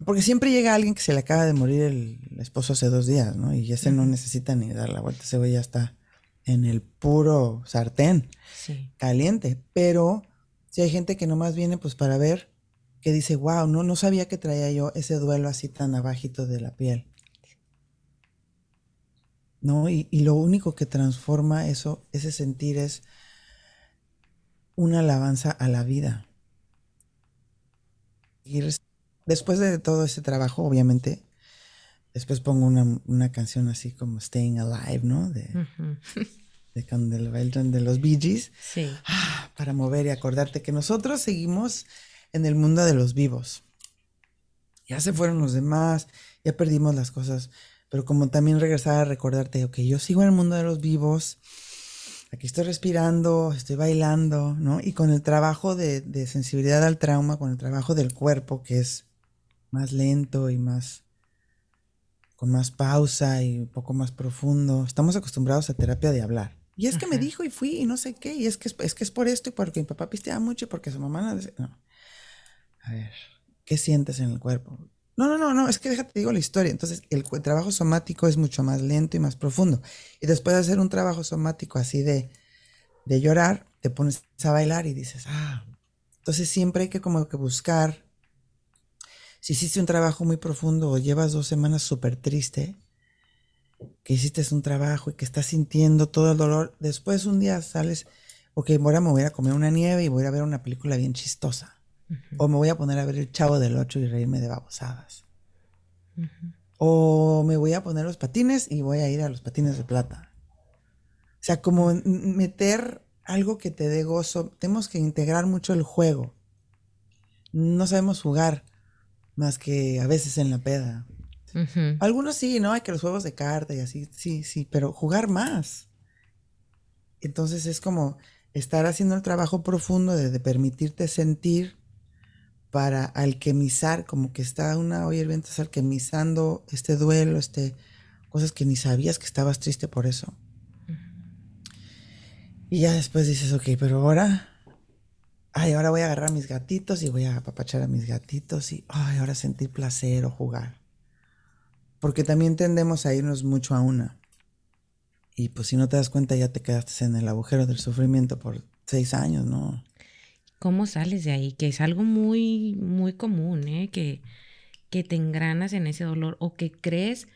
Porque siempre llega alguien que se le acaba de morir el, esposo hace dos días, ¿no? Y ese no necesita ni dar la vuelta, ese güey ya está en el puro sartén, caliente. Pero si hay gente que nomás viene pues para ver, que dice, wow, no, no sabía que traía yo ese duelo así tan abajito de la piel. ¿No? Y, y lo único que transforma eso, ese sentir es una alabanza a la vida después de todo ese trabajo, obviamente, después pongo una, canción así como Staying Alive, ¿no? De, de, los Bee Gees. Sí. Ah, para mover y acordarte que nosotros seguimos en el mundo de los vivos. Ya se fueron los demás, ya perdimos las cosas, pero como también regresar a recordarte, ok, yo sigo en el mundo de los vivos aquí estoy respirando, estoy bailando, ¿no? Y con el trabajo de, sensibilidad al trauma, con el trabajo del cuerpo, que es más lento y más con más pausa y un poco más profundo. Estamos acostumbrados a terapia de hablar, Y es que me dijo y fui y no sé qué, y es que es, que es por esto y porque mi papá pisteaba mucho y porque su mamá no... no. A ver, ¿qué sientes en el cuerpo? No, no, no, no, es que déjate, digo la historia. Entonces, el, trabajo somático es mucho más lento y más profundo. Y después de hacer un trabajo somático así de, de llorar, te pones a bailar y dices, ah. Entonces, siempre hay que como que buscar. Si hiciste un trabajo muy profundo o llevas dos semanas súper triste, que hiciste un trabajo y que estás sintiendo todo el dolor, después un día sales, ok, ahora me voy a comer una nieve y voy a ver una película bien chistosa. O me voy a poner a ver el chavo del 8 y reírme de babosadas. O me voy a poner los patines y voy a ir a los patines de plata. O sea, como meter algo que te dé gozo. Tenemos que integrar mucho el juego. No sabemos jugar más que a veces en la peda. Algunos sí, ¿no? Hay que los juegos de carta y así, sí, sí, pero jugar más. Entonces es como estar haciendo el trabajo profundo de permitirte sentir para alquimizar, como que está una olla hirviente, alquimizando este duelo, este, cosas que ni sabías que estabas triste por eso. Y ya después dices, ok, pero ahora, ay, ahora voy a agarrar a mis gatitos y voy a apapachar a mis gatitos y, ay, ahora sentir placer o jugar. Porque también tendemos a irnos mucho a una. Y pues si no te das cuenta ya te quedaste en el agujero del sufrimiento por seis años, ¿no? ¿Cómo sales de ahí? Que es algo muy, muy común, ¿eh? Que, que te engranas en ese dolor o que crees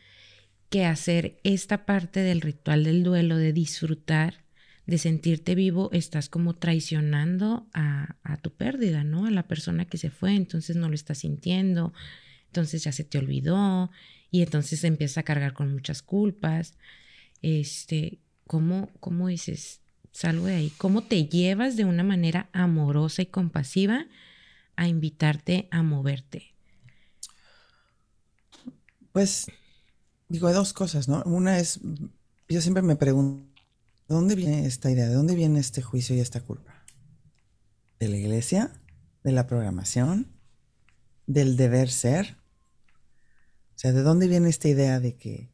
que hacer esta parte del ritual del duelo, de disfrutar, de sentirte vivo, estás como traicionando a, a, tu pérdida, ¿no? A la persona que se fue, entonces no lo estás sintiendo, entonces ya se te olvidó y entonces empiezas a cargar con muchas culpas. Este, ¿cómo, cómo dices? Salgo de ahí. ¿Cómo te llevas de una manera amorosa y compasiva a invitarte a moverte? Pues digo, dos cosas, ¿no? Una es, yo siempre me pregunto, ¿de dónde viene esta idea? ¿De dónde viene este juicio y esta culpa? ¿De la iglesia? ¿De la programación? ¿Del deber ser? O sea, ¿de dónde viene esta idea de que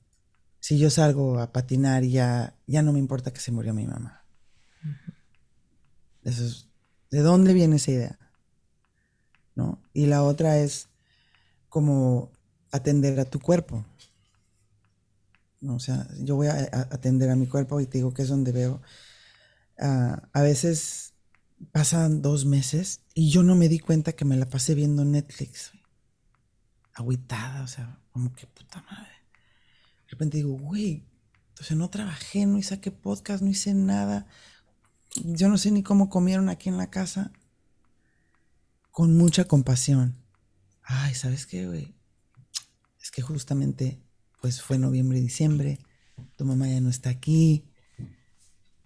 si yo salgo a patinar ya, ya no me importa que se murió mi mamá? ¿De dónde viene esa idea? ¿No? Y la otra es como atender a tu cuerpo. O sea, yo voy a, atender a mi cuerpo y te digo que es donde veo. Ah, a veces pasan dos meses y yo no me di cuenta que me la pasé viendo Netflix. Agüitada, o sea, como que puta madre. De repente digo, güey, entonces no trabajé, no hice qué podcast, no hice nada yo no sé ni cómo comieron aquí en la casa, con mucha compasión. Ay, ¿sabes qué, güey? Es que justamente, pues fue noviembre y diciembre, tu mamá ya no está aquí,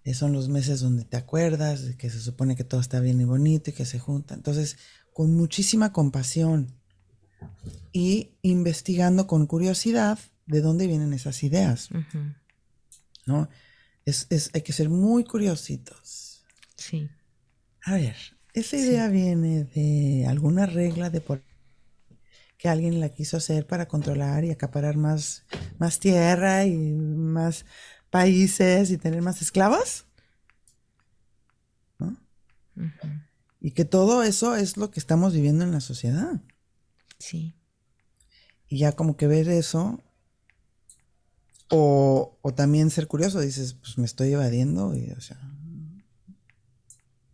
eh, son los meses donde te acuerdas que se supone que todo está bien y bonito y que se junta. Entonces, con muchísima compasión y investigando con curiosidad de dónde vienen esas ideas. ¿No? Es, hay que ser muy curiositos. Sí. A ver, esa idea viene de alguna regla de por que alguien la quiso hacer para controlar y acaparar más, más tierra y más países y tener más esclavos. ¿No? Y que todo eso es lo que estamos viviendo en la sociedad. Sí. Y ya como que ver eso o, también ser curioso, dices, pues me estoy evadiendo y, o sea,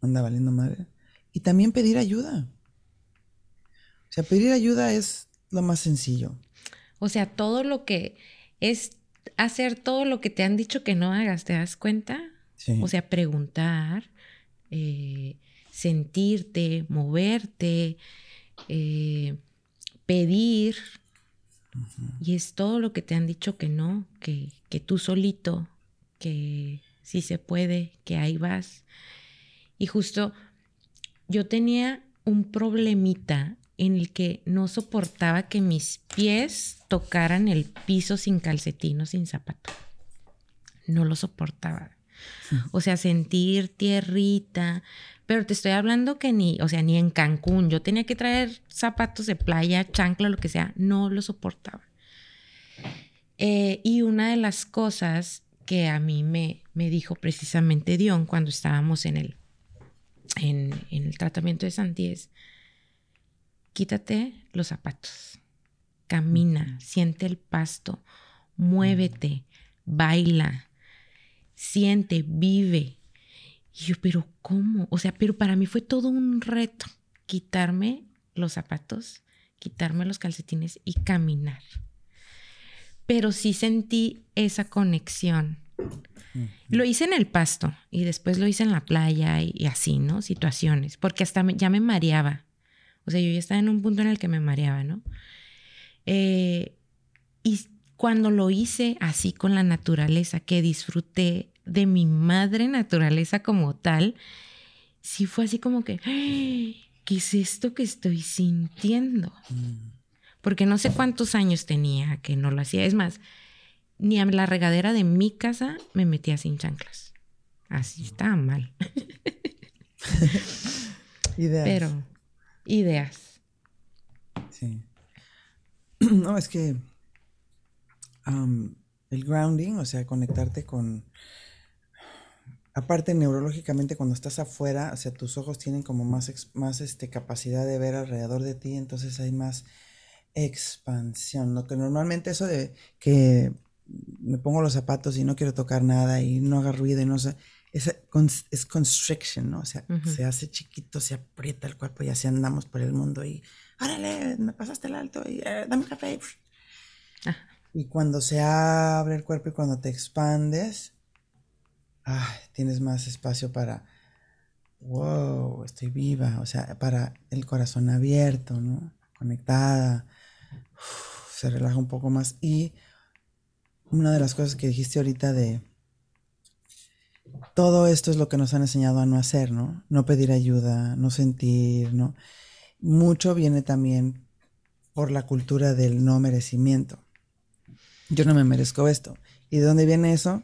anda valiendo madre. Y también pedir ayuda. O sea, pedir ayuda es lo más sencillo. O sea, todo lo que es hacer todo lo que te han dicho que no hagas, ¿te das cuenta? O sea, preguntar, eh, sentirte, moverte, eh, pedir, y es todo lo que te han dicho que no, que, que tú solito, que sí se puede, que ahí vas. Y justo yo tenía un problemita en el que no soportaba que mis pies tocaran el piso sin calcetín o sin zapato. No lo soportaba. O sea, sentir tierrita, pero te estoy hablando que ni, o sea, ni en Cancún, yo tenía que traer zapatos de playa, chancla, lo que sea, no lo soportaba. Eh, y una de las cosas que a mí me, me dijo precisamente Dion cuando estábamos en el, en, el tratamiento de Santiés. Quítate los zapatos, camina, siente el pasto, muévete, baila, siente, vive. Y yo, pero ¿cómo? O sea, pero para mí fue todo un reto quitarme los zapatos, quitarme los calcetines y caminar. Pero sí sentí esa conexión. Lo hice en el pasto y después lo hice en la playa y, así, ¿no? Situaciones, porque hasta ya me mareaba. O sea, yo ya estaba en un punto en el que me mareaba, ¿no? Eh, y cuando lo hice así con la naturaleza, que disfruté de mi madre naturaleza como tal, sí fue así como que, ¿qué es esto que estoy sintiendo? Mm. Porque no sé cuántos años tenía que no lo hacía. Es más, ni a la regadera de mi casa me metía sin chanclas. Así estaba mal. ideas. Pero, ideas. Sí. No, es que el grounding, o sea, conectarte con... Aparte, neurológicamente, cuando estás afuera, o sea, tus ojos tienen como más, más este, capacidad de ver alrededor de ti, entonces hay más expansión, ¿no? Que normalmente eso de que me pongo los zapatos y no quiero tocar nada y no haga ruido y no sé, es, es constriction, ¿no? O sea, se hace chiquito, se aprieta el cuerpo y así andamos por el mundo y, órale, me pasaste el alto y eh, dame café. Y cuando se abre el cuerpo y cuando te expandes, tienes más espacio para, wow, estoy viva, o sea, para el corazón abierto, ¿no? Conectada, se relaja un poco más. Y una de las cosas que dijiste ahorita de, todo esto es lo que nos han enseñado a no hacer, ¿no? No pedir ayuda, no sentir, ¿no? Mucho viene también por la cultura del no merecimiento yo no me merezco esto. ¿Y de dónde viene eso?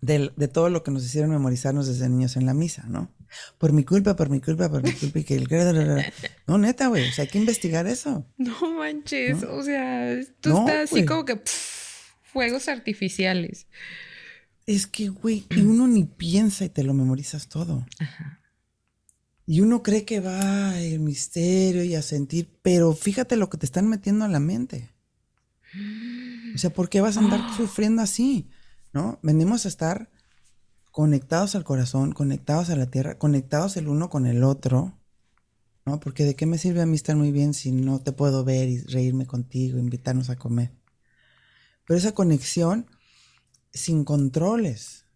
De, todo lo que nos hicieron memorizarnos desde niños en la misa, ¿no? Por mi culpa, por mi culpa, por mi culpa y que el... No, neta, güey, o sea, hay que investigar eso. No manches, o sea, tú estás así como que fuegos artificiales. Es que, güey, y uno ni piensa y te lo memorizas todo. Ajá. Y uno cree que va el misterio y a sentir, pero fíjate lo que te están metiendo a la mente. O sea, ¿por qué vas a andar ah. sufriendo así? ¿No? Venimos a estar conectados al corazón, conectados a la tierra, conectados el uno con el otro, ¿no? Porque de qué me sirve a mí estar muy bien si no te puedo ver y reírme contigo, invitarnos a comer. Pero esa conexión sin controles.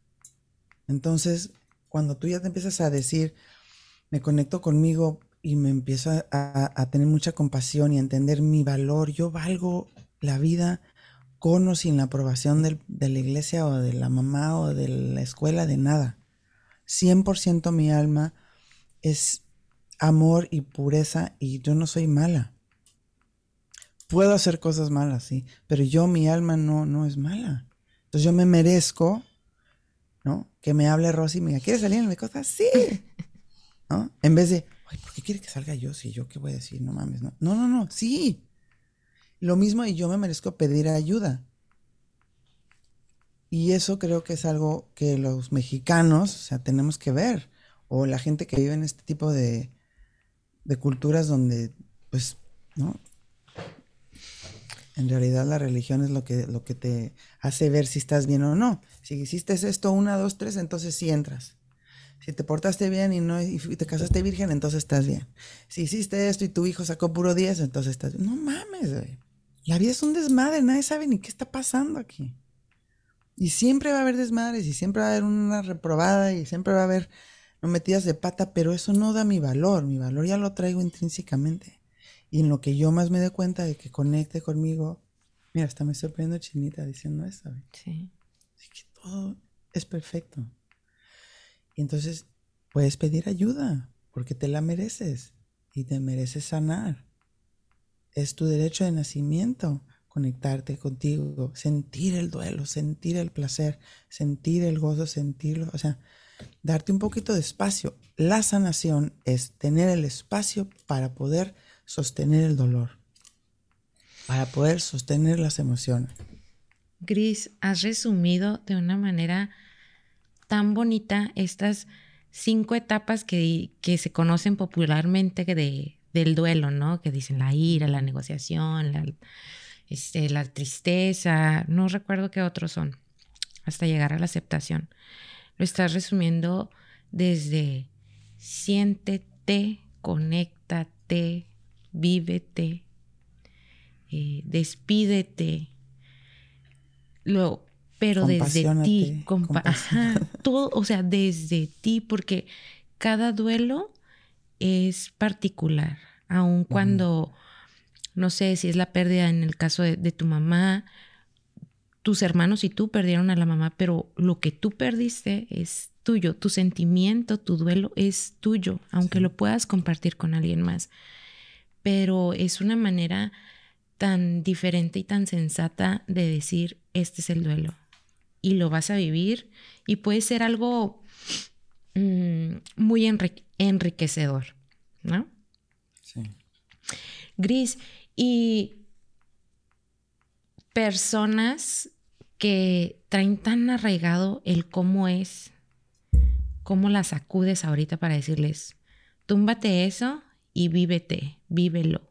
Entonces, cuando tú ya te empiezas a decir, me conecto conmigo y me empiezo a, a tener mucha compasión y a entender mi valor, yo valgo la vida con o sin la aprobación de la iglesia o de la mamá o de la escuela, de nada. 100% mi alma es amor y pureza y yo no soy mala. Puedo hacer cosas malas, sí, pero yo, mi alma no, no es mala. Entonces yo me merezco, ¿no? Que me hable Rosy y me diga, ¿quieres salir en mi cosa? Sí. ¿No? En vez de, ay, ¿por qué quiere que salga yo? Si yo qué voy a decir, no mames, no. No, no, no, sí. Lo mismo y yo me merezco pedir ayuda. Y eso creo que es algo que los mexicanos, o sea, tenemos que ver. O la gente que vive en este tipo de, de culturas donde, pues, ¿no? En realidad la religión es lo que, lo que te hace ver si estás bien o no. Si hiciste esto, una, dos, tres, entonces sí entras. Si te portaste bien y no y te casaste virgen, entonces estás bien. Si hiciste esto y tu hijo sacó puro 10, entonces estás bien. No mames, güey. La vida es un desmadre, nadie sabe ni qué está pasando aquí. Y siempre va a haber desmadres y siempre va a haber una reprobada y siempre va a haber no metidas de pata, pero eso no da mi valor, mi valor ya lo traigo intrínsecamente. Y en lo que yo más me doy cuenta de que conecte conmigo, mira, hasta me sorprendo Chinita diciendo esto. Sí. Así que todo es perfecto. Y entonces puedes pedir ayuda, porque te la mereces y te mereces sanar es tu derecho de nacimiento conectarte contigo, sentir el duelo, sentir el placer, sentir el gozo, sentirlo, o sea, darte un poquito de espacio. La sanación es tener el espacio para poder sostener el dolor, para poder sostener las emociones. Gris, has resumido de una manera tan bonita estas cinco etapas que, que se conocen popularmente de, del duelo, ¿no? Que dicen la ira, la negociación, la, este, la tristeza, no recuerdo qué otros son, hasta llegar a la aceptación. Lo estás resumiendo desde siéntete, conéctate, vívete, eh, despídete, lo, pero desde ti, todo, o sea, desde ti, porque cada duelo es particular, aun cuando, no sé si es la pérdida en el caso de, tu mamá, tus hermanos y tú perdieron a la mamá, pero lo que tú perdiste es tuyo, tu sentimiento, tu duelo es tuyo, aunque lo puedas compartir con alguien más. Pero es una manera tan diferente y tan sensata de decir, este es el duelo. Y lo vas a vivir y puede ser algo mm, muy enriquecedor, ¿no? Sí. Gris, y personas que traen tan arraigado el cómo es, cómo las sacudes ahorita para decirles, túmbate eso y vívete, vívelo.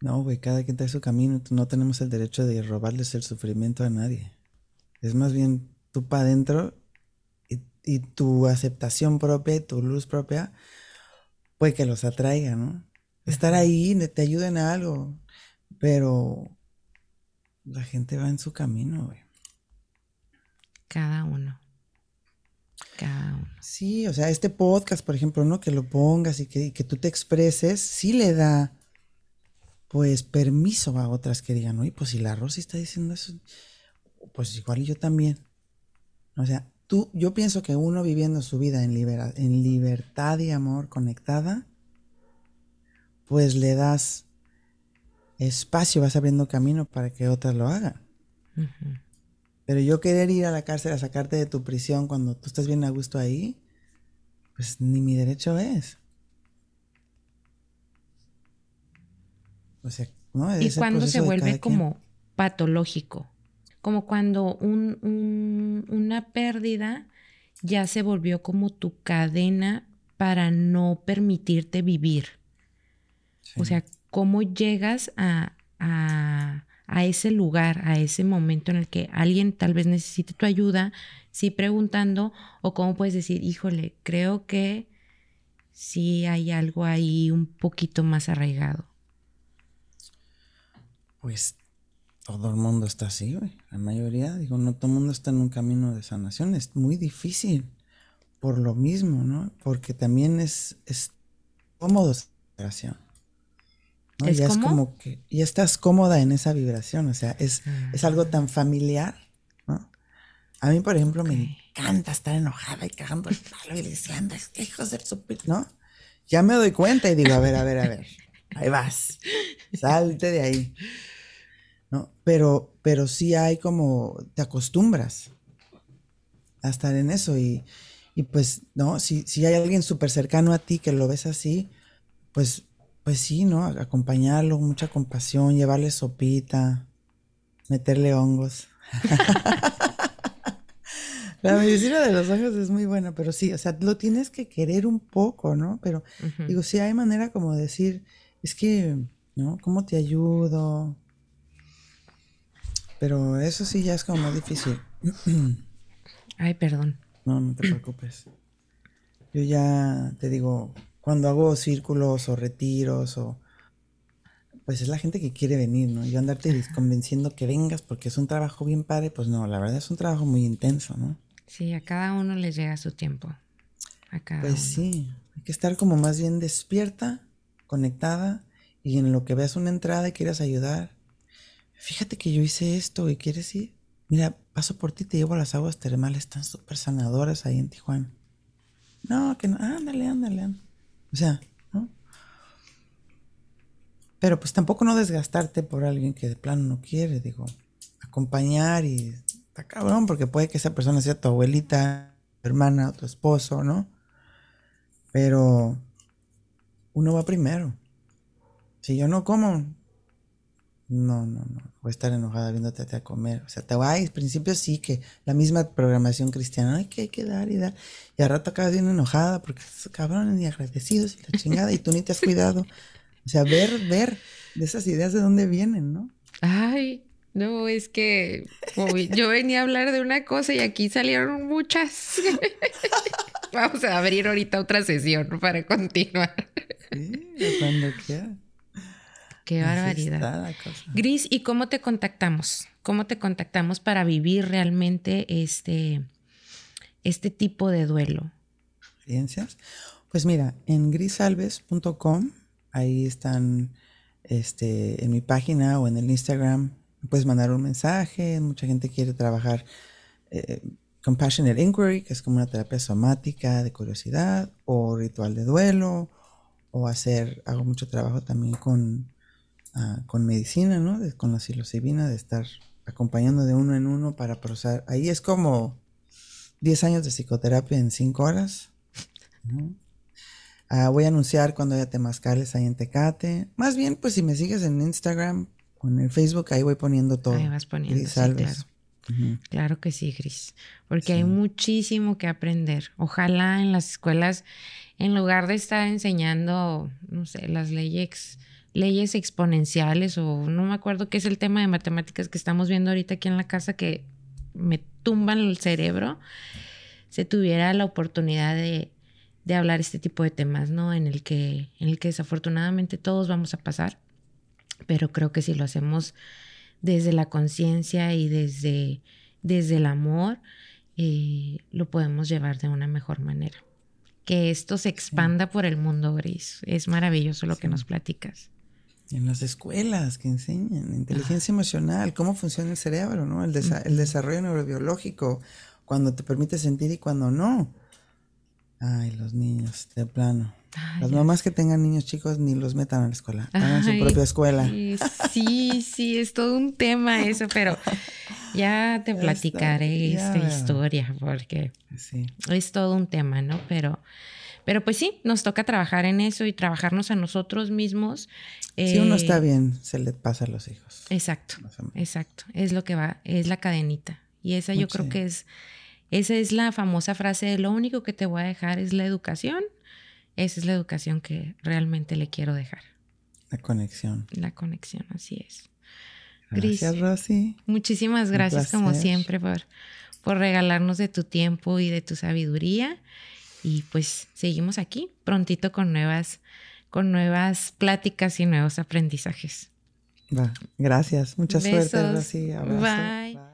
No, güey, cada quien trae su camino. No tenemos el derecho de robarles el sufrimiento a nadie. Es más bien tú para adentro y, tu aceptación propia y tu luz propia, puede que los atraiga, ¿no? Estar ahí te ayuda en algo, pero la gente va en su camino, güey. Cada uno. Cada uno. Sí, o sea, este podcast, por ejemplo, ¿no? Que lo pongas y que, y que tú te expreses, sí le da pues permiso a otras que digan, oye, pues si la Rosy está diciendo eso, pues igual yo también. O sea, tú, yo pienso que uno viviendo su vida en, en libertad y amor conectada, pues le das espacio, vas abriendo camino para que otras lo hagan. Pero yo querer ir a la cárcel a sacarte de tu prisión cuando tú estás bien a gusto ahí, pues ni mi derecho es. y cuando se vuelve como patológico, como cuando una pérdida ya se volvió como tu cadena para no permitirte vivir. O sea, cómo llegas a, a, ese lugar, a ese momento en el que alguien tal vez necesite tu ayuda, sí preguntando, o cómo puedes decir, híjole, creo que sí hay algo ahí un poquito más arraigado. Pues todo el mundo está así, güey. La mayoría, digo, no todo el mundo está en un camino de sanación. Es muy difícil por lo mismo, ¿no? Porque también es, es cómodo esa vibración. ¿no? ya es como que ya estás cómoda en esa vibración, o sea, es, es algo tan familiar, ¿no? A mí, por ejemplo, me encanta estar enojada y cagando el palo y diciendo, es que hijos de su... ¿no? Ya me doy cuenta y digo, a ver, a ver, a ver, ahí vas, salte de ahí. ¿No? Pero, pero sí hay como, te acostumbras a estar en eso y, pues, ¿no? Si, si hay alguien súper cercano a ti que lo ves así, pues, pues sí, ¿no? Acompañarlo, mucha compasión, llevarle sopita, meterle hongos. La medicina de los hongos es muy buena, pero sí, o sea, lo tienes que querer un poco, ¿no? Pero digo, sí hay manera como de decir, es que, ¿no? ¿Cómo te ayudo? Pero eso sí ya es como más difícil. Ay, perdón. No, no te preocupes. Yo ya te digo, cuando hago círculos o retiros o... Pues es la gente que quiere venir, ¿no? Yo andarte convenciendo que vengas porque es un trabajo bien padre, pues no, la verdad es un trabajo muy intenso, ¿no? Sí, a cada uno le llega su tiempo. A cada pues sí, hay que estar como más bien despierta, conectada y en lo que veas una entrada y quieras ayudar, fíjate que yo hice esto y quieres ir. Mira, paso por ti, te llevo a las aguas termales, están súper sanadoras ahí en Tijuana. No, que no, ándale, ándale, ándale. O sea, ¿no? Pero pues tampoco no desgastarte por alguien que de plano no quiere, digo, acompañar y está cabrón, porque puede que esa persona sea tu abuelita, tu hermana, tu esposo, ¿no? Pero uno va primero. Si yo no como, No, no, no. Voy a estar enojada viéndote a comer. O sea, te va, al principio sí que la misma programación cristiana, ay, que hay que dar y dar. Y al rato acabas bien enojada porque cabrones y agradecidos y la chingada y tú ni te has cuidado. O sea, ver, ver de esas ideas de dónde vienen, ¿no? Ay, no, es que yo venía a hablar de una cosa y aquí salieron muchas. Vamos a abrir ahorita otra sesión para continuar. Sí, cuando quiera. Qué barbaridad. Gris, ¿y cómo te contactamos? ¿Cómo te contactamos para vivir realmente este, este tipo de duelo? ¿Experiencias? Pues mira, en grisalves.com, ahí están este, en mi página o en el Instagram, puedes mandar un mensaje. Mucha gente quiere trabajar eh, Compassionate Inquiry, que es como una terapia somática de curiosidad, o ritual de duelo, o hacer, hago mucho trabajo también con Con medicina, ¿no? con la psilocibina, de estar acompañando de uno en uno para procesar. Ahí es como 10 años de psicoterapia en 5 horas. Ah, voy a anunciar cuando haya temazcales ahí en Tecate. Más bien, pues si me sigues en Instagram o en el Facebook, ahí voy poniendo todo. Ahí vas poniendo, sí, claro. Claro que sí, Gris. Porque hay muchísimo que aprender. Ojalá en las escuelas, en lugar de estar enseñando, no sé, las leyes leyes exponenciales o no me acuerdo qué es el tema de matemáticas que estamos viendo ahorita aquí en la casa que me tumban el cerebro, se tuviera la oportunidad de, de hablar este tipo de temas, ¿no? En el que, en el que desafortunadamente todos vamos a pasar, pero creo que si lo hacemos desde la conciencia y desde, desde el amor, eh, lo podemos llevar de una mejor manera. Que esto se expanda por el mundo gris. Es maravilloso lo que nos platicas. En las escuelas que enseñan inteligencia emocional, cómo funciona el cerebro, ¿no? El, el, desarrollo neurobiológico, cuando te permite sentir y cuando no. Ay, los niños, de plano. Las mamás que tengan niños chicos ni los metan a la escuela, hagan su propia escuela. Sí, sí, es todo un tema eso, pero ya te platicaré esta historia porque es todo un tema, ¿no? Pero pero pues sí, nos toca trabajar en eso y trabajarnos a nosotros mismos. si uno está eh, bien, se le pasa a los hijos. Exacto, exacto. Es lo que va, es la cadenita. Y esa yo creo que es, esa es la famosa frase de lo único que te voy a dejar es la educación. Esa es la educación que realmente le quiero dejar. La conexión. La conexión, así es. Gracias, Rosy. Muchísimas gracias, como siempre, por, por regalarnos de tu tiempo y de tu sabiduría. Y pues seguimos aquí prontito con nuevas, con nuevas pláticas y nuevos aprendizajes. gracias. Mucha suerte, Rosy. Bye.